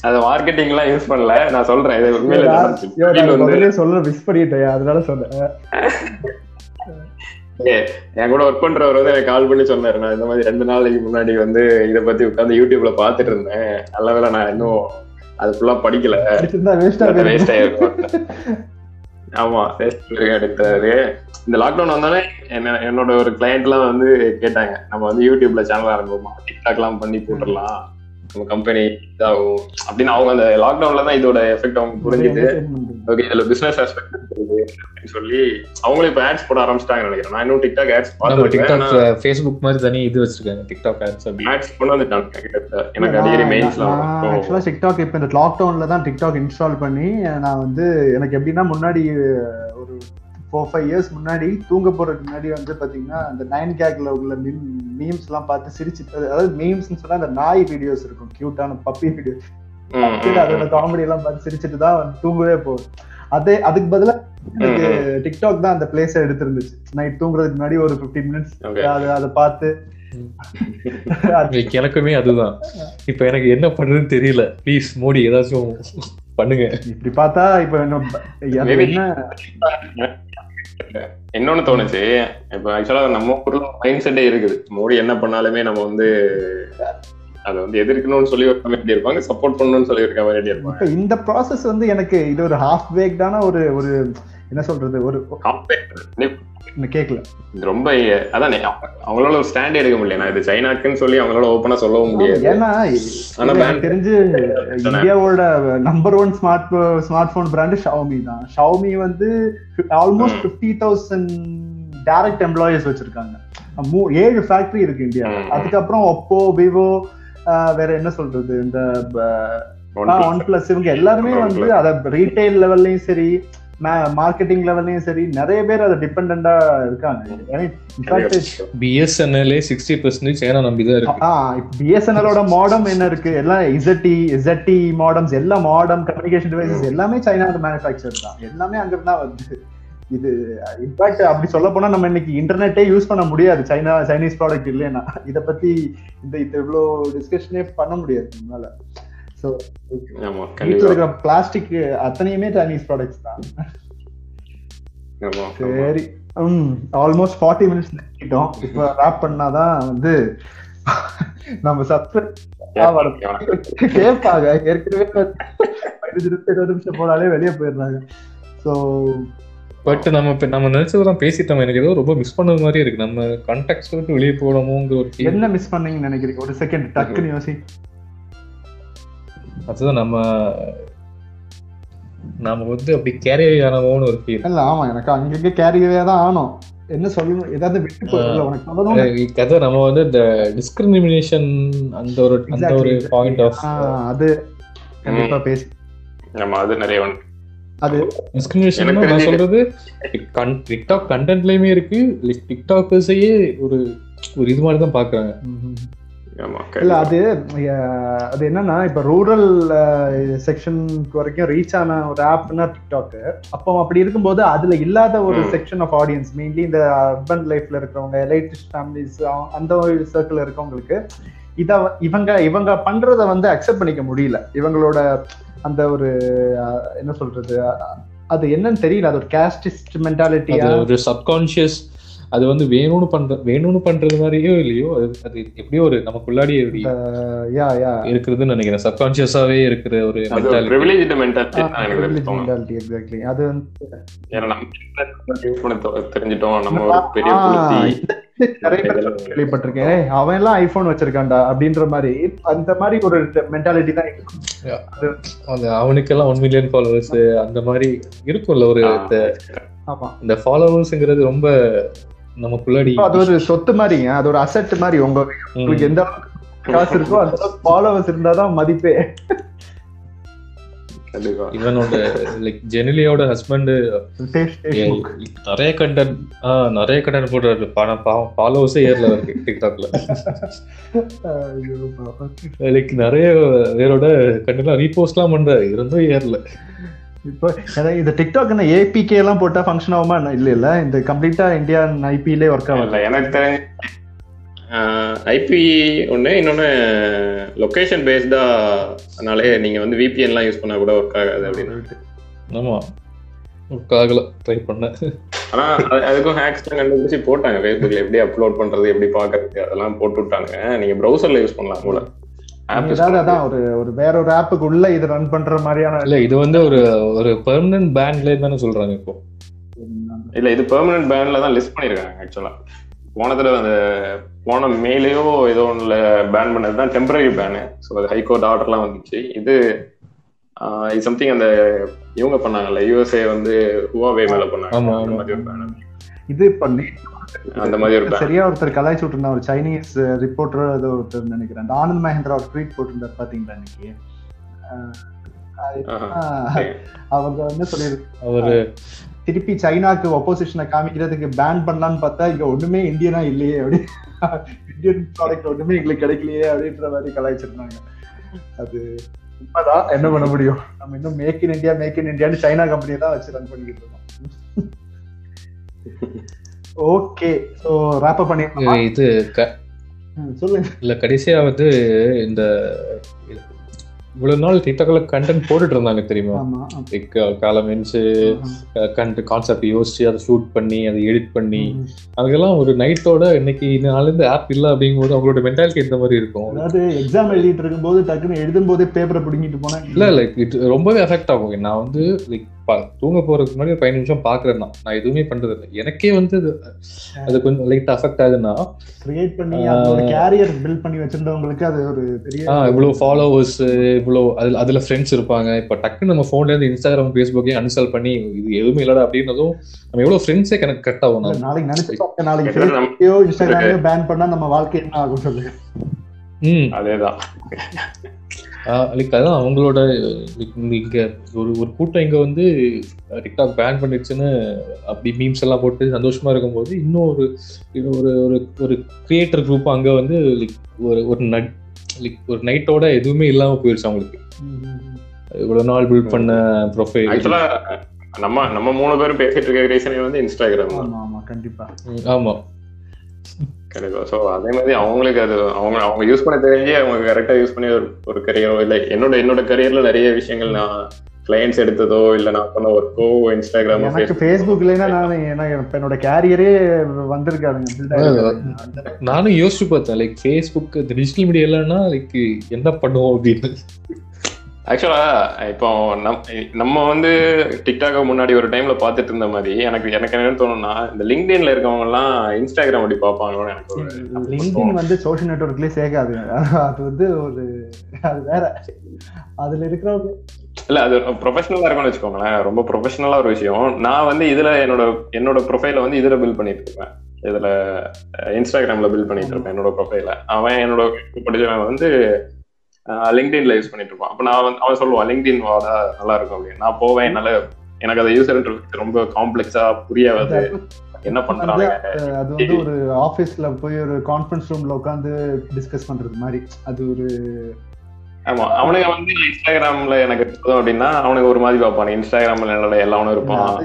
அத மார்க்கெட்டிங் எல்லாம் யூஸ் பண்ணல. நான் சொல்றேன். இது உண்மையில சொல்ல மிஸ் பண்ணிட்டேன் அதனால சொன்னேன். என் கூட ஒர்க் பண்றவர் வந்து எனக்கு கால் பண்ணி சொன்னாரு. நான் இந்த மாதிரி ரெண்டு நாளைக்கு முன்னாடி வந்து இத பத்தி உட்கார்ந்து யூடியூப்ல பாத்துட்டு இருந்தேன். நல்ல வேளை நான் இன்னும் அது ஃபுல்லா படிக்கல. வேஸ்டா வேஸ்ட் ஆயிருக்கும் ஆமா எடுத்தாரு இந்த லாக்டவுன் வந்தாலே என்ன என்னோட ஒரு கிளையண்ட் எல்லாம் வந்து கேட்டாங்க. நம்ம வந்து யூடியூப்ல சேனல் ஆரம்பிப்போமா? டிக்டாக் எல்லாம் பண்ணி போட்டுடலாம். நம்ம கம்பெனி இதாகும். அப்படின்னு அவங்க அந்த லாக்டவுன்ல தான் இதோட எஃபெக்ட் அவங்க புரிஞ்சுட்டு ஓகே இதுல பிசினஸ் ஆஸ்பெக்ட் அப்படின்னு சொல்லி அவங்களும் இப்ப ஆட்ஸ் போட ஆரம்பிச்சிட்டாங்க நினைக்கிறேன். நான் இன்னும் டிக்டாக் ஆட்ஸ் டிக்டாக் பார்த்துருக்கேன் ஃபேஸ்புக் மாதிரி தனி இது வச்சிருக்காங்க. டிக்டாக் ஆட்ஸ் அப்படி. ஆட்ஸ் கொண்டு வந்துட்டாங்க எனக்கு அடிக்கடி மெயின்ஸ்லாம் ஆக்சுவலா டிக்டாக் இப்ப இந்த லாக்டவுன்ல தான் டிக்டாக் இன்ஸ்டால் பண்ணி நான் வந்து எனக்கு எப்படின்னா முன்னாடி ஃபோர் ஃபைவ் இயர்ஸ் முன்னாடி தூங்க போறதுக்கு முன்னாடி வந்து பாத்தீங்கன்னா அந்த நைன் கேக்ல உள்ள மீம் மீம்ஸ் எல்லாம் பார்த்து சிரிச்சு அதாவது மீம்ஸ்னு சொன்னா அந்த நாய் வீடியோஸ் இருக்கும். கியூட்டான பப்பி வீடியோஸ் அதோட காமெடி எல்லாம் பார்த்து சிரிச்சுட்டு தான் வந்து தூங்கவே போகும். அதே அதுக்கு பதிலா எனக்கு டிக்டாக் தான் அந்த பிளேஸ் எடுத்திருந்துச்சு. நைட் தூங்குறதுக்கு முன்னாடி ஒரு 15 மினிட்ஸ் அது அதை பார்த்து. எனக்குமே அதுதான். இப்ப எனக்கு என்ன பண்றதுன்னு தெரியல. ப்ளீஸ் மோடி ஏதாச்சும் பண்ணுங்க. இப்படி பார்த்தா இப்ப என்ன இன்னொன்னு தோணுச்சு இப்ப ஆக்சுவலா நம்ம ஊர்ல மைண்ட் செட்டே இருக்குது. மோடி என்ன பண்ணாலுமே நம்ம வந்து அதை வந்து எதிர்க்கணும்னு சொல்லி ஒரு கமிட்டி இருப்பாங்க சப்போர்ட் பண்ணணும்னு சொல்லி இருக்க மாதிரி இருப்பாங்க? இந்த ப்ராசஸ் வந்து எனக்கு இது ஒரு ஹாஃப் பேக்டான ஒரு ஒரு என்ன சொல்றது? ஒரு கேட்கல ரொம்ப அதான் அவங்களால ஒரு ஸ்டாண்ட் எடுக்க முடியல. இது சைனாக்குன்னு சொல்லி அவங்களால ஓப்பனா சொல்லவும் முடியாது. ஏன்னா தெரிஞ்சு இந்தியாவோட number one smart smart phone brand Xiaomi தான். ஷவுமி வந்து almost fifty thousand direct employees வச்சிருக்காங்க. ஏழு ஃபேக்டரி இருக்கு இந்தியாவில் ம். அதுக்கப்புறம் ஒப்போ விவோ வேற என்ன சொல்றது? இந்த. ஒன் பிளஸ் இவங்க எல்லாருமே வந்து. அத ரீட்டைல் லெவல்லயும் சரி மார்க்கெட்டிங் லெவல்லயும் சரி நிறைய பேர் அதை டிபெண்டா இருக்காங்க. பிஎஸ்என்எல்ஏ சிக்ஸ்டி பர்சன்டேஜ் சைனா நம்பி தான் இருக்கு. பிஎஸ்என்எலோட மாடம் என்ன இருக்கு? எல்லாம் இசட்டி இசட்டி மாடம்ஸ் எல்லா மாடம் கம்யூனிகேஷன் டிவைசஸ் எல்லாமே சைனால மேனுஃபேக்சர் தான். எல்லாமே அங்க தான் வருது இது இன்ஃபேக்ட் அப்படி சொல்ல போனா நம்ம இன்னைக்கு இன்டர்நெட்டே யூஸ் பண்ண முடியாது. சைனா சைனீஸ் ப்ராடக்ட் இல்லைன்னா. இத பத்தி இந்த இவ்வளோ டிஸ்கஷனே பண்ண முடியாது நம்மளால. ஸோ வீட்டில் இருக்கிற பிளாஸ்டிக் அத்தனையுமே சைனீஸ் ப்ராடக்ட்ஸ் தான். சரி. ம் ஆல்மோஸ்ட் ஃபார்ட்டி மினிட்ஸ் நிக்கிட்டோம் இப்போ ரேப் பண்ணாதான் வந்து நம்ம சப்ஸ்கிரைப் கேட்பாங்க ஏற்கனவே இருபது நிமிஷம் போனாலே வெளியே போயிடுறாங்க. ஸோ பட் நம்ம இப்ப நம்ம நினைச்சதெல்லாம் பேசிட்டோம். எனக்கு ஏதோ ரொம்ப மிஸ் பண்ணது மாதிரி இருக்கு. நம்ம கான்டாக்ட்ஸ் விட்டு வெளியே போகணுமோங்கிற ஒரு. என்ன மிஸ் பண்ணீங்கன்னு நினைக்கிறீங்க? ஒரு செகண்ட் டக்குன்னு யோசி அதுதான் நம்ம நாம வந்து அப்படி கேரி ஆனவோன்னு ஒரு ஃபீல் இல்ல ஆமா எனக்கு அங்கங்க கேரியவே தான் ஆனோம். என்ன சொல்லணும்? ஏதாவது விட்டு போயிடல உனக்கு சொல்லணும் கதை நம்ம வந்து இந்த டிஸ்கிரிமினேஷன் அந்த ஒரு அந்த ஒரு. பாயிண்ட் ஆஃப் அது கண்டிப்பா பேசி. ஆமா அது நிறைய வந்து அது டிஸ்கிரிமினேஷன் நான் சொல்றது டிக்டாக் கண்டென்ட்லயுமே இருக்கு லைக் டிக்டாக்கர்ஸையே ஒரு ஒரு இது மாதிரி தான் பாக்குறாங்க. இல்ல. அது அது என்னன்னா இப்ப ரூரல் செக்ஷனுக்கு வரைக்கும் ரீச் ஆன ஒரு ஆப்னா டிக்டாக் அப்போ அப்படி இருக்கும்போது அதுல இல்லாத ஒரு. செக்ஷன் ஆஃப் ஆடியன்ஸ் மெயின்லி இந்த அர்பன் லைஃப்ல இருக்கிறவங்க எலைட்டிஸ்ட் ஃபேமிலிஸ் அந்த சர்க்கிள் இருக்கவங்களுக்கு இத இவங்க இவங்க பண்றத வந்து அக்செப்ட் பண்ணிக்க முடியல இவங்களோட அந்த ஒரு என்ன சொல்றது அது என்னன்னு தெரியல அது ஒரு கேஸ்டிஸ்ட் மென்டாலிட்டியா அது ஒரு சப்கான்ஷியஸ் அது வந்து வேணும்னு பண்ற வேணும்னு பண்றது மாதிரியோ இல்லையோ அது எப்படியோ ஒரு நமக்குள்ளாடி அப்படி யா யா. இருக்குதுன்னு நினைக்கிறேன். சப்கான்ஷியஸாவே இருக்கிற ஒரு மென்டாலிட்டி எக்ஸாக்ட்லி அது வந்து நம்ம தெரிஞ்சிட்டோம். ஒரு பெரிய கேள்விப்பட்டிருக்கேன். அவன் எல்லாம் ஐபோன் வச்சிருக்கான்டா அப்படின்ற மாதிரி அந்த மாதிரி ஒரு மென்டாலிட்டி தான் இருக்கும் அந்த அவனுக்கெல்லாம் ஒன் மில்லியன் ஃபாலோவர்ஸ் அந்த மாதிரி இருக்கும்ல ஒரு ஆமா. இந்த ஃபாலோவர்ஸ்ங்கிறது ரொம்ப நமக்குள்ளாடி அது ஒரு சொத்து மாதிரிங்க. அது ஒரு அசெட் மாதிரி உங்க உங்களுக்கு எந்த காசு இருக்கோ அந்த ஃபாலோவர்ஸ் இருந்தாதான் மதிப்பே. இவனோட லைக் ஜெனிலியோட ஹஸ்பண்ட் நிறைய கண்டென்ட் ஆஹ் நிறைய கண்டென்ட் போடுறாரு. ஃபாலோவர்ஸே ஏர்ல இருக்கு டிக்டாக்ல லைக் நிறைய பேரோட கண்டென்ட் ரீபோஸ்ட்லாம் பண்றாரு. இருந்தும் ஏர்ல இப்போ இந்த டிக்டாக் என்ன ஏபிகே எல்லாம் போட்டா ஃபங்க்ஷன் ஆகுமா? என்ன? இல்ல இல்ல. இந்த கம்ப்ளீட்டா இந்தியன் ஐபிலே ஒர்க் ஆகல இல்ல எனக்கு தெரிஞ்சு ஐபி ஒன்று இன்னொன்று லொக்கேஷன் பேஸ்டானாலே நீங்கள் வந்து விபிஎன்லாம் யூஸ் பண்ணால் கூட ஒர்க் ஆகாது அப்படின்னு. ஆமா. ஆகல. ட்ரை பண்ணேன் ஆனால் அது- அதுக்கும் ஹேக்ஸ்லாம் கண்டுபிடிச்சி போட்டாங்க. ஃபேஸ்புக்கில் எப்படி அப்லோட் பண்ணுறது எப்படி பார்க்கறது அதெல்லாம் போட்டு விட்டாங்க. நீங்கள் ப்ரௌசரில் யூஸ் பண்ணலாம் கூட அதான் ஒரு ஒரு வேற ஒரு ஆப்புக்கு உள்ள இது ரன் பண்ற மாதிரியான இல்ல இது வந்து ஒரு ஒரு பெர்மனன்ட் பேன்ல தானே சொல்றாங்க இப்போ. இல்லை இது பெர்மனன்ட் பேனில் தான் லிஸ்ட் பண்ணியிருக்காங்க ஆக்சுவலாக போன தடவை அந்த போன மேலேயோ ஏதோ ஒன்றில் பேன் பண்ணது தான் டெம்பரரி பேனு ஸோ அது ஹைகோர்ட் ஆர்டர்லாம் வந்துச்சு. இது சம்திங் அந்த இவங்க பண்ணாங்கல்ல யூஎஸ்ஏ வந்து ஹுவாவே மேல பண்ணாங்க. இது பண்ணி அந்த மாதிரி ஒரு. சரியா ஒருத்தர் கலாய்ச்சி விட்டுருந்தா ஒரு சைனீஸ் ரிப்போர்ட்டர் ஏதோ ஒருத்தர் நினைக்கிறேன். அந்த ஆனந்த் மகேந்திரா ஒரு ட்வீட் போட்டிருந்தார் பாத்தீங்களா இன்னைக்கு? அவங்க வந்து சொல்லியிருக்கு அவரு திருப்பி சைனாக்கு ஒப்போசிஷனை காமிக்கிறதுக்கு பேன் பண்ணலாம்னு பார்த்தா இங்க ஒண்ணுமே இந்தியனா இல்லையே அப்படி. இந்தியன் ப்ராடக்ட் ஒண்ணுமே எங்களுக்கு கிடைக்கலையே அப்படின்ற மாதிரி கலாய்ச்சிருந்தாங்க. அது உண்மைதான். என்ன பண்ண முடியும்? நம்ம இன்னும் make in India make in இந்தியான்னு சைனா கம்பெனியை தான் வச்சு ரன் பண்ணிக்கிட்டு இருக்கோம். ஓகே சோ ராப் பண்ணி இது சொல்லுங்க. இல்ல கடைசியா வந்து இந்த இவ்வளவு நாள் டிக்டாக்ல கண்டென்ட் போட்டுட்டு இருந்தாங்க தெரியுமா? லைக் காலம் எந்திச்சு கண்ட் கான்செப்ட் யோசிச்சு அதை ஷூட் பண்ணி அதை எடிட் பண்ணி அதுக்கெல்லாம் ஒரு நைட்டோட இன்னைக்கு இந்த நாள்ல ஆப் இல்ல அப்படிங்கும்போது அவங்களோட மென்டாலிட்டி இந்த மாதிரி இருக்கும்? அதாவது எக்ஸாம் எழுதிட்டு இருக்கும்போது டக்குன்னு எழுதும் போதே பேப்பரை பிடிங்கிட்டு போனா இல்ல லைக் இட் ரொம்பவே அஃபெக்ட் ஆகும். நான் வந்து லைக் தூங்க போறதுக்கு முன்னாடி ஒரு பதினஞ்சு நிமிஷம் பாக்குறேன் நான் நான் எதுவுமே பண்றது இல்லை எனக்கே வந்து அது அது கொஞ்சம் லைட் அஃபெக்ட் ஆகுதுன்னா கிரியேட் பண்ணி கேரியர் பில்ட் பண்ணி வச்சிருந்தவங்களுக்கு அது ஒரு பெரிய ஆஹ் இவ்வளவு ஃபாலோவர்ஸ் இவ்வளவு அதுல அதுல ஃப்ரெண்ட்ஸ் இருப்பாங்க. இப்ப டக்குன்னு நம்ம போன்ல இருந்து இன்ஸ்டாகிராம் ஃபேஸ்புக்கையும் அன்ஸ்டால் பண்ணி இது எதுவுமே இல்லடா அப்படின்னதும் நம்ம எவ்வளவு ஃப்ரெண்ட்ஸே கனெக்ட் கட் ஆகும். நாளைக்கு நினைச்சு நாளைக்கு ஃபேஸ்புக்கையோ இன்ஸ்டாகிராமையோ பேன் பண்ணா நம்ம வாழ்க்கை என்ன ஆகும் சொல்லுங்க. ம். அதேதான். லைக் அதான் அவங்களோட like இங்க ஒரு ஒரு கூட்டம் இங்க வந்து டிக்டாக் பேன் பண்ணிடுச்சுன்னு அப்படி மீம்ஸ் எல்லாம் போட்டு சந்தோஷமா இருக்கும்போது இன்னும் ஒரு இது ஒரு ஒரு ஒரு கிரியேட்டர் குரூப் அங்க வந்து லைக் ஒரு ஒரு நட் லைக் ஒரு நைட்டோட எதுவுமே இல்லாம போயிடுச்சு அவங்களுக்கு. இவ்வளவு நாள் பில்ட் பண்ண ப்ரொஃபைல் நம்ம நம்ம மூணு பேரும் பேசிட்டு இருக்க ரீசனே வந்து இன்ஸ்டாகிராம் ஆமா ஆமா கண்டிப்பா. ஆமா. கண்டிப்பா. ஸோ அதே மாதிரி அவங்களுக்கு அது அவங்க அவங்க யூஸ் பண்ண தெரிஞ்சு அவங்க கரெக்டா யூஸ் பண்ணி ஒரு ஒரு கரியரோ இல்லை என்னோட என்னோட கரியர்ல நிறைய விஷயங்கள் நான் கிளைண்ட்ஸ் எடுத்ததோ இல்லை நான் பண்ண ஒர்க்கோ இன்ஸ்டாகிராமோ எனக்கு ஃபேஸ்புக் இல்லைன்னா நான் ஏன்னா இப்ப என்னோட கேரியரே வந்திருக்காருங்க நானும் யோசிச்சு பார்த்தேன் லைக் ஃபேஸ்புக் டிஜிட்டல் மீடியா இல்லைன்னா லைக் என்ன பண்ணுவோம் அப்படின்னு. ஆக்சுவலா இப்போ நம் நம்ம வந்து டிக்டாக முன்னாடி ஒரு டைம்ல பார்த்துட்டு இருந்த மாதிரி எனக்கு எனக்கு என்ன தோணும்னா இந்த லிங்க்டின்ல இருக்கவங்க எல்லாம் இன்ஸ்டாகிராம் அப்படி பார்ப்பாங்களோன்னு எனக்கு லிங்க்டின் வந்து சோஷியல் நெட்ஒர்க்லயே சேர்க்காது. அது வந்து ஒரு அது வேற. அதுல இருக்கிறவங்க இல்ல அது ப்ரொஃபஷனலா இருக்கும்னு வச்சுக்கோங்களேன். ரொம்ப ப்ரொஃபஷனலா ஒரு விஷயம். நான் வந்து இதுல என்னோட என்னோட ப்ரொஃபைல வந்து இதுல பில்ட் பண்ணிட்டு இருப்பேன் இதுல இன்ஸ்டாகிராம்ல பில்ட் பண்ணிட்டு இருப்பேன் என்னோட ப்ரொஃபைல அவன் என்னோட படிச்சவன் வந்து லிங்க்டின்ல யூஸ் பண்ணிட்டு இருப்பான் அப்ப நான் அவன் சொல்லுவான் லிங்க்டின் வாடா நல்லா இருக்கும் அப்படின்னு. நான் போவேன் என்னால எனக்கு அதை யூசர் ரொம்ப காம்ப்ளெக்ஸா புரியாது. என்ன பண்றாங்க? அது வந்து ஒரு ஆபீஸ்ல போய் ஒரு கான்ஃபரன்ஸ் ரூம்ல உட்காந்து டிஸ்கஸ் பண்றது மாதிரி. அது ஒரு ஆமா அவனுங்க வந்து இன்ஸ்டாகிராம்ல எனக்கு அப்படின்னா அவனுக்கு ஒரு மாதிரி பார்ப்பான் இன்ஸ்டாகிராம்ல எல்லாவனும் இருப்பான்.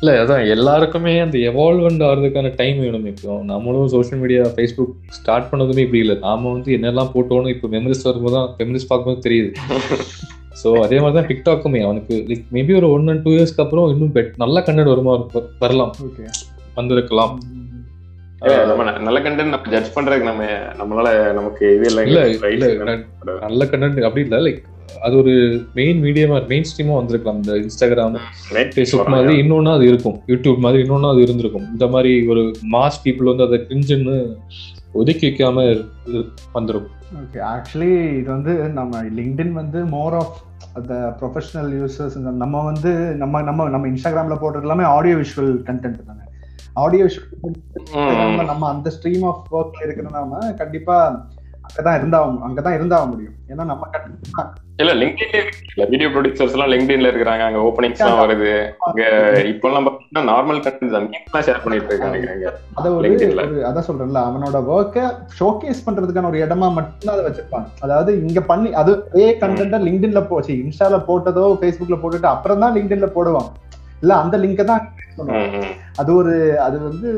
இல்ல அதான் எல்லாருக்குமே அந்த எவால்வ் ஆகிறதுக்கான டைம் வேணும் இப்போ. நம்மளும் சோஷியல் மீடியா ஃபேஸ்புக் ஸ்டார்ட் பண்ணதுமே இப்படி இல்லை. நாம வந்து என்னெல்லாம் போட்டோன்னு இப்போ மெமரிஸ் வரும்போது தான் மெமரிஸ் பார்க்கும்போது தெரியுது. ஸோ அதே மாதிரி தான் டிக்டாக்குமே அவனுக்கு லைக் மேபி ஒரு ஒன் அண்ட் டூ இயர்ஸ்க்கு அப்புறம் இன்னும் பெட் நல்ல கண்டென்ட் வருமா வரலாம். ஓகே வந்திருக்கலாம். நல்ல கண்டென்ட் நம்ம ஜட்ஜ் பண்றதுக்கு நம்ம நம்மளால நமக்கு இது இல்லை இல்ல நல்ல கண்டென்ட் அப்படி இல்ல. லைக் அது ஒரு மெயின் மீடியமா மெயின் ஸ்ட்ரீமா வந்திருக்கலாம். இந்த இன்ஸ்டாகிராம் ஃபேஸ்புக். மாதிரி இன்னொன்னு அது இருக்கும். யூடியூப் மாதிரி இன்னொன்னு அது இருந்திருக்கும். இந்த மாதிரி ஒரு மாஸ் பீப்புள் வந்து அதை கிரிஞ்சுன்னு ஒதுக்கி வைக்காம வந்துரும். ஓகே ஆக்சுவலி இது வந்து நம்ம லிங்க்டின் வந்து மோர் ஆஃப் அந்த ப்ரொஃபஷனல் யூசர்ஸ் நம்ம வந்து நம்ம நம்ம நம்ம இன்ஸ்டாகிராம்ல போடுறது எல்லாமே ஆடியோ விஷுவல் கண்டென்ட் தானே. ஆடியோ ம். நம்ம அந்த ஸ்ட்ரீம் ஆஃப் ஒர்க்ல இருக்கிற நாம கண்டிப்பா அங்கதான் இருந்தா அங்கதான் இருந்தாக முடியும். ஏன்னா நம்ம இல்ல லிங்க்டின்ல வீடியோ ப்ரொடியூசர்ஸ் எல்லாம் லிங்க்டின்ல இருக்காங்க அங்க ஓப்பனிங்ஸ் எல்லாம் வருது. அங்க இப்பெல்லாம் பாத்தீங்கன்னா நார்மல் கண்டென்ட் தான். ஷேர் பண்ணிட்டு இருக்காங்க அத ஒரு. ஒரு அதான் சொல்றேன்ல அவனோட ஒர்க்கை ஷோகேஸ் பண்றதுக்கான ஒரு இடமா மட்டும்தான் அதை வச்சிருப்பாங்க. அதாவது இங்க பண்ணி அது அதே கண்டென்ட்டை லிங்க்டின்ல போச்சு இன்ஸ்டால போட்டதோ ஃபேஸ்புக்ல போட்டுட்டு அப்புறம் தான் லிங்க்டின்ல போடுவாங்க. இல்ல அந்த லிங்கை தான். அது ஒரு அது வந்து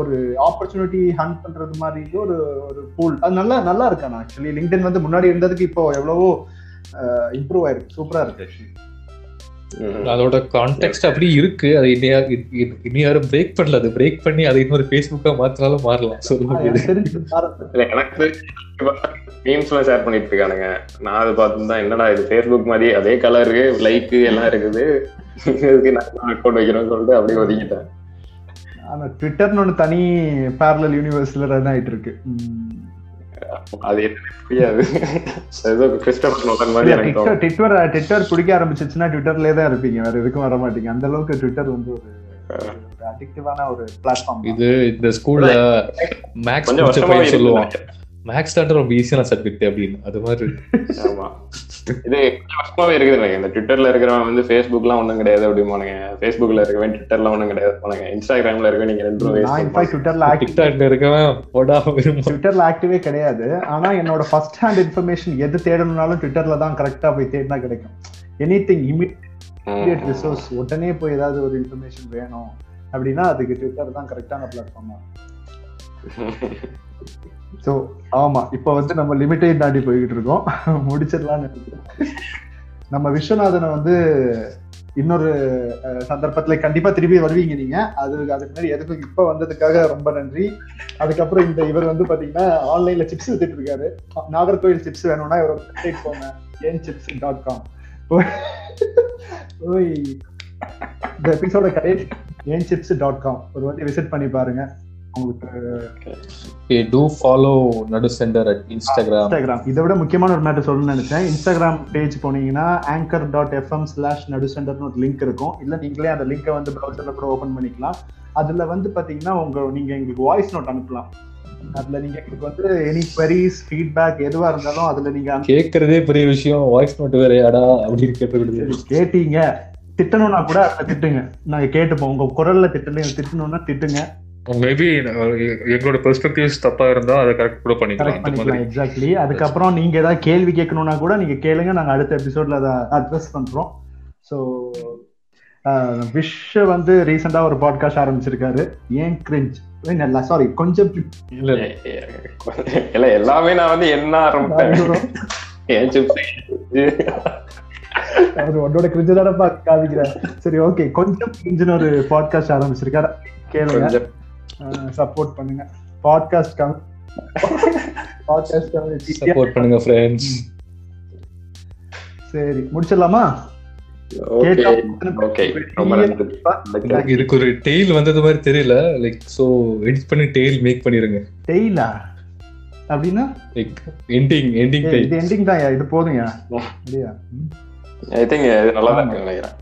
ஒரு ஆப்பர்ச்சுனிட்டி ஹண்ட் பண்றது மாதிரி ஒரு ஒரு பூல் அது நல்லா நல்லா இருக்கு ஆக்சுவலி லிங்க்டின் வந்து முன்னாடி இருந்ததுக்கு இப்போ எவ்வளவோ இம்ப்ரூவ் ஆயிருக்கு. சூப்பரா இருக்கு. அதோட கான்டெக்ட் அப்படி இருக்கு. அது இன்னையா இனி யாரும் பிரேக் பண்ணல. அது பிரேக் பண்ணி அதை இன்னொரு ஃபேஸ்புக்கா மாத்தினாலும் மாறலாம். சொல்ல எனக்கு எல்லாம் ஷேர் பண்ணிட்டு இருக்கானுங்க. நான் அதை பார்த்து தான் என்னடா இது ஃபேஸ்புக் மாதிரி அதே கலரு லைக் எல்லாம் இருக்குது. இதுக்கு நான் அக்கௌண்ட் வைக்கிறோம்னு சொல்லிட்டு அப்படியே ஒதுக்கிட்டேன். ஆனா ட்விட்டர்னு ஒண்ணு தனி பேரலல் யூனிவர்ஸ்ல ரன் ஆயிட்டு இருக்கு உம். அது என்ன புரியாது. ஏதோ கிறிஸ்டபர் நோலன் மாதிரி இல்ல, எனக்கு ட்விட்டர். ட்விட்டர் பிடிக்க ஆரம்பிச்சிச்சுன்னா ட்விட்டர்லயே தான் இருப்பீங்க. வேற எதுக்கும் வர மாட்டீங்க. அந்த அளவுக்கு ட்விட்டர் வந்து ஒரு அடிக்டிவான ஒரு பிளாட்ஃபார்ம் இது இந்த ஸ்கூல்ல மேக்ஸ் சொல்லுவான். மேக்ஸ் தான் ரொம்ப ஈஸியான சப்ஜெக்ட் அப்படின்னு. அது மாதிரி. ஆமா. இது வருஷமாவே இருக்குது இந்த ட்விட்டர்ல இருக்கிறவன் வந்து ஃபேஸ்புக்லாம் ஒண்ணும் கிடையாது அப்படிமானுங்க ஃபேஸ்புக்ல இருக்கவன் ட்விட்டர்லாம் ஒண்ணும் கிடையாது போனாங்க. இன்ஸ்டாகிராம்ல இருக்க நீங்க இன்ஃபேக்ட் ட்விட்டர்ல ஆக்டிவ் டிக்டாக்ல இருக்கவன் போடா ட்விட்டர்ல ஆக்டிவே கிடையாது. ஆனா என்னோட ஃபர்ஸ்ட் ஹேண்ட் இன்ஃபர்மேஷன் எது தேடணும்னாலும் ட்விட்டர்ல தான் கரெக்டா போய் தேடினா கிடைக்கும். எனி திங் இமீடியட் ரிசோர்ஸ் உடனே போய் ஏதாவது ஒரு இன்ஃபர்மேஷன் வேணும் அப்படின்னா அதுக்கு ட்விட்டர் தான் கரெக்டான பிளாட்ஃபார்மா ஸோ ஆமா இப்போ வந்து நம்ம லிமிட்டையும் தாண்டி போய்கிட்டு இருக்கோம். முடிச்சிடலாம்னு நம்ம விஸ்வநாதனை வந்து இன்னொரு சந்தர்ப்பத்துல கண்டிப்பா திருப்பி வருவீங்க நீங்க. அது அதுக்கு முன்னாடி எதுக்கும் இப்ப வந்ததுக்காக ரொம்ப நன்றி. அதுக்கப்புறம் இந்த இவர் வந்து பாத்தீங்கன்னா ஆன்லைன்ல சிப்ஸ் வித்துட்டு இருக்காரு. நாகர்கோவில் சிப்ஸ் வேணும்னா இவரோட வெப்சைட் போங்க ஏன் சிப்ஸ் டாட் காம் ஓய் இந்த எபிசோட கடைசி ஏன் சிப்ஸ் டாட் காம் ஒரு வாட்டி விசிட் பண்ணி பாருங்க. உங்களுக்கு டூ ஃபாலோ நடு சென்டர் அட் இன்ஸ்டாகிராம் இன்ஸ்டாகிராம் இதை விட முக்கியமான ஒரு மேட்டர் சொல்லணும்னு நினைச்சேன். இன்ஸ்டாகிராம் பேஜ் போனீங்கன்னா ஆங்கர் டாட் எஃப்எம் ஸ்லாஷ் நடுசென்டர்னு ஒரு லிங்க் இருக்கும். இல்ல நீங்களே அந்த லிங்கை வந்து ப்ரௌசர்ல கூட ஓபன் பண்ணிக்கலாம். அதுல வந்து பாத்தீங்கன்னா உங்க நீங்க எங்களுக்கு வாய்ஸ் நோட் அனுப்பலாம். அதுல நீங்க எங்களுக்கு வந்து எனி ஃபீட்பேக் எதுவா இருந்தாலும் அதுல நீங்க கேட்கறதே பெரிய விஷயம். வாய்ஸ் நோட் வேறையாடா அப்படின்னு கேட்டு கேட்டீங்க. திட்டணும்னா கூட அதுல திட்டுங்க. நாங்க கேட்டுப்போம். உங்க குரல்ல திட்டல திட்டணும்னா திட்டுங்க. மேபி எங்களோட பெர்ஸ்பெக்டிவ்ஸ் தப்பா இருந்தா அதை கரெக்ட் கூட பண்ணிக்கலாம். எக்ஸாக்ட்லி அதுக்கப்புறம் நீங்க ஏதாவது கேள்வி கேட்கணும்னா கூட நீங்க கேளுங்க. நாங்க அடுத்த எபிசோட்ல அதை அட்ரஸ் பண்றோம். ஸோ விஷ் வந்து ரீசெண்டா ஒரு பாட்காஸ்ட் ஆரம்பிச்சிருக்காரு. ஏன் கிரிஞ்ச் சாரி கொஞ்சம் இல்ல இல்ல. இல்ல எல்லாமே நான் வந்து என்ன ஆரம்பிப்பேன்? ஏன்? அவர் உன்னோட கிரிஞ்சு தானப்பா காமிக்கிறேன் சரி ஓகே கொஞ்சம் கிரிஞ்சுன்னு ஒரு பாட்காஸ்ட் ஆரம்பிச்சிருக்காரு. கேளுங்க. சப்போர்ட் பண்ணுங்க. பாட்காஸ்ட் கம் பாட்காஸ்ட் சப்போர்ட் பண்ணுங்க ஃப்ரெண்ட்ஸ் சரி முடிச்சிடலாமா? இதுக்கு ஒரு டெய்ல் வந்தது மாதிரி தெரியல. லைக் சோ எடிட் பண்ணி டெய்ல் மேக் பண்ணிருங்க. டெய்லா அப்படின்னா? லைக் எண்டிங் எண்டிங் எண்டிங் தான் இது போதுங்க இல்லையா ஐ திங்க் நல்லா தான் நினைக்கிறேன்.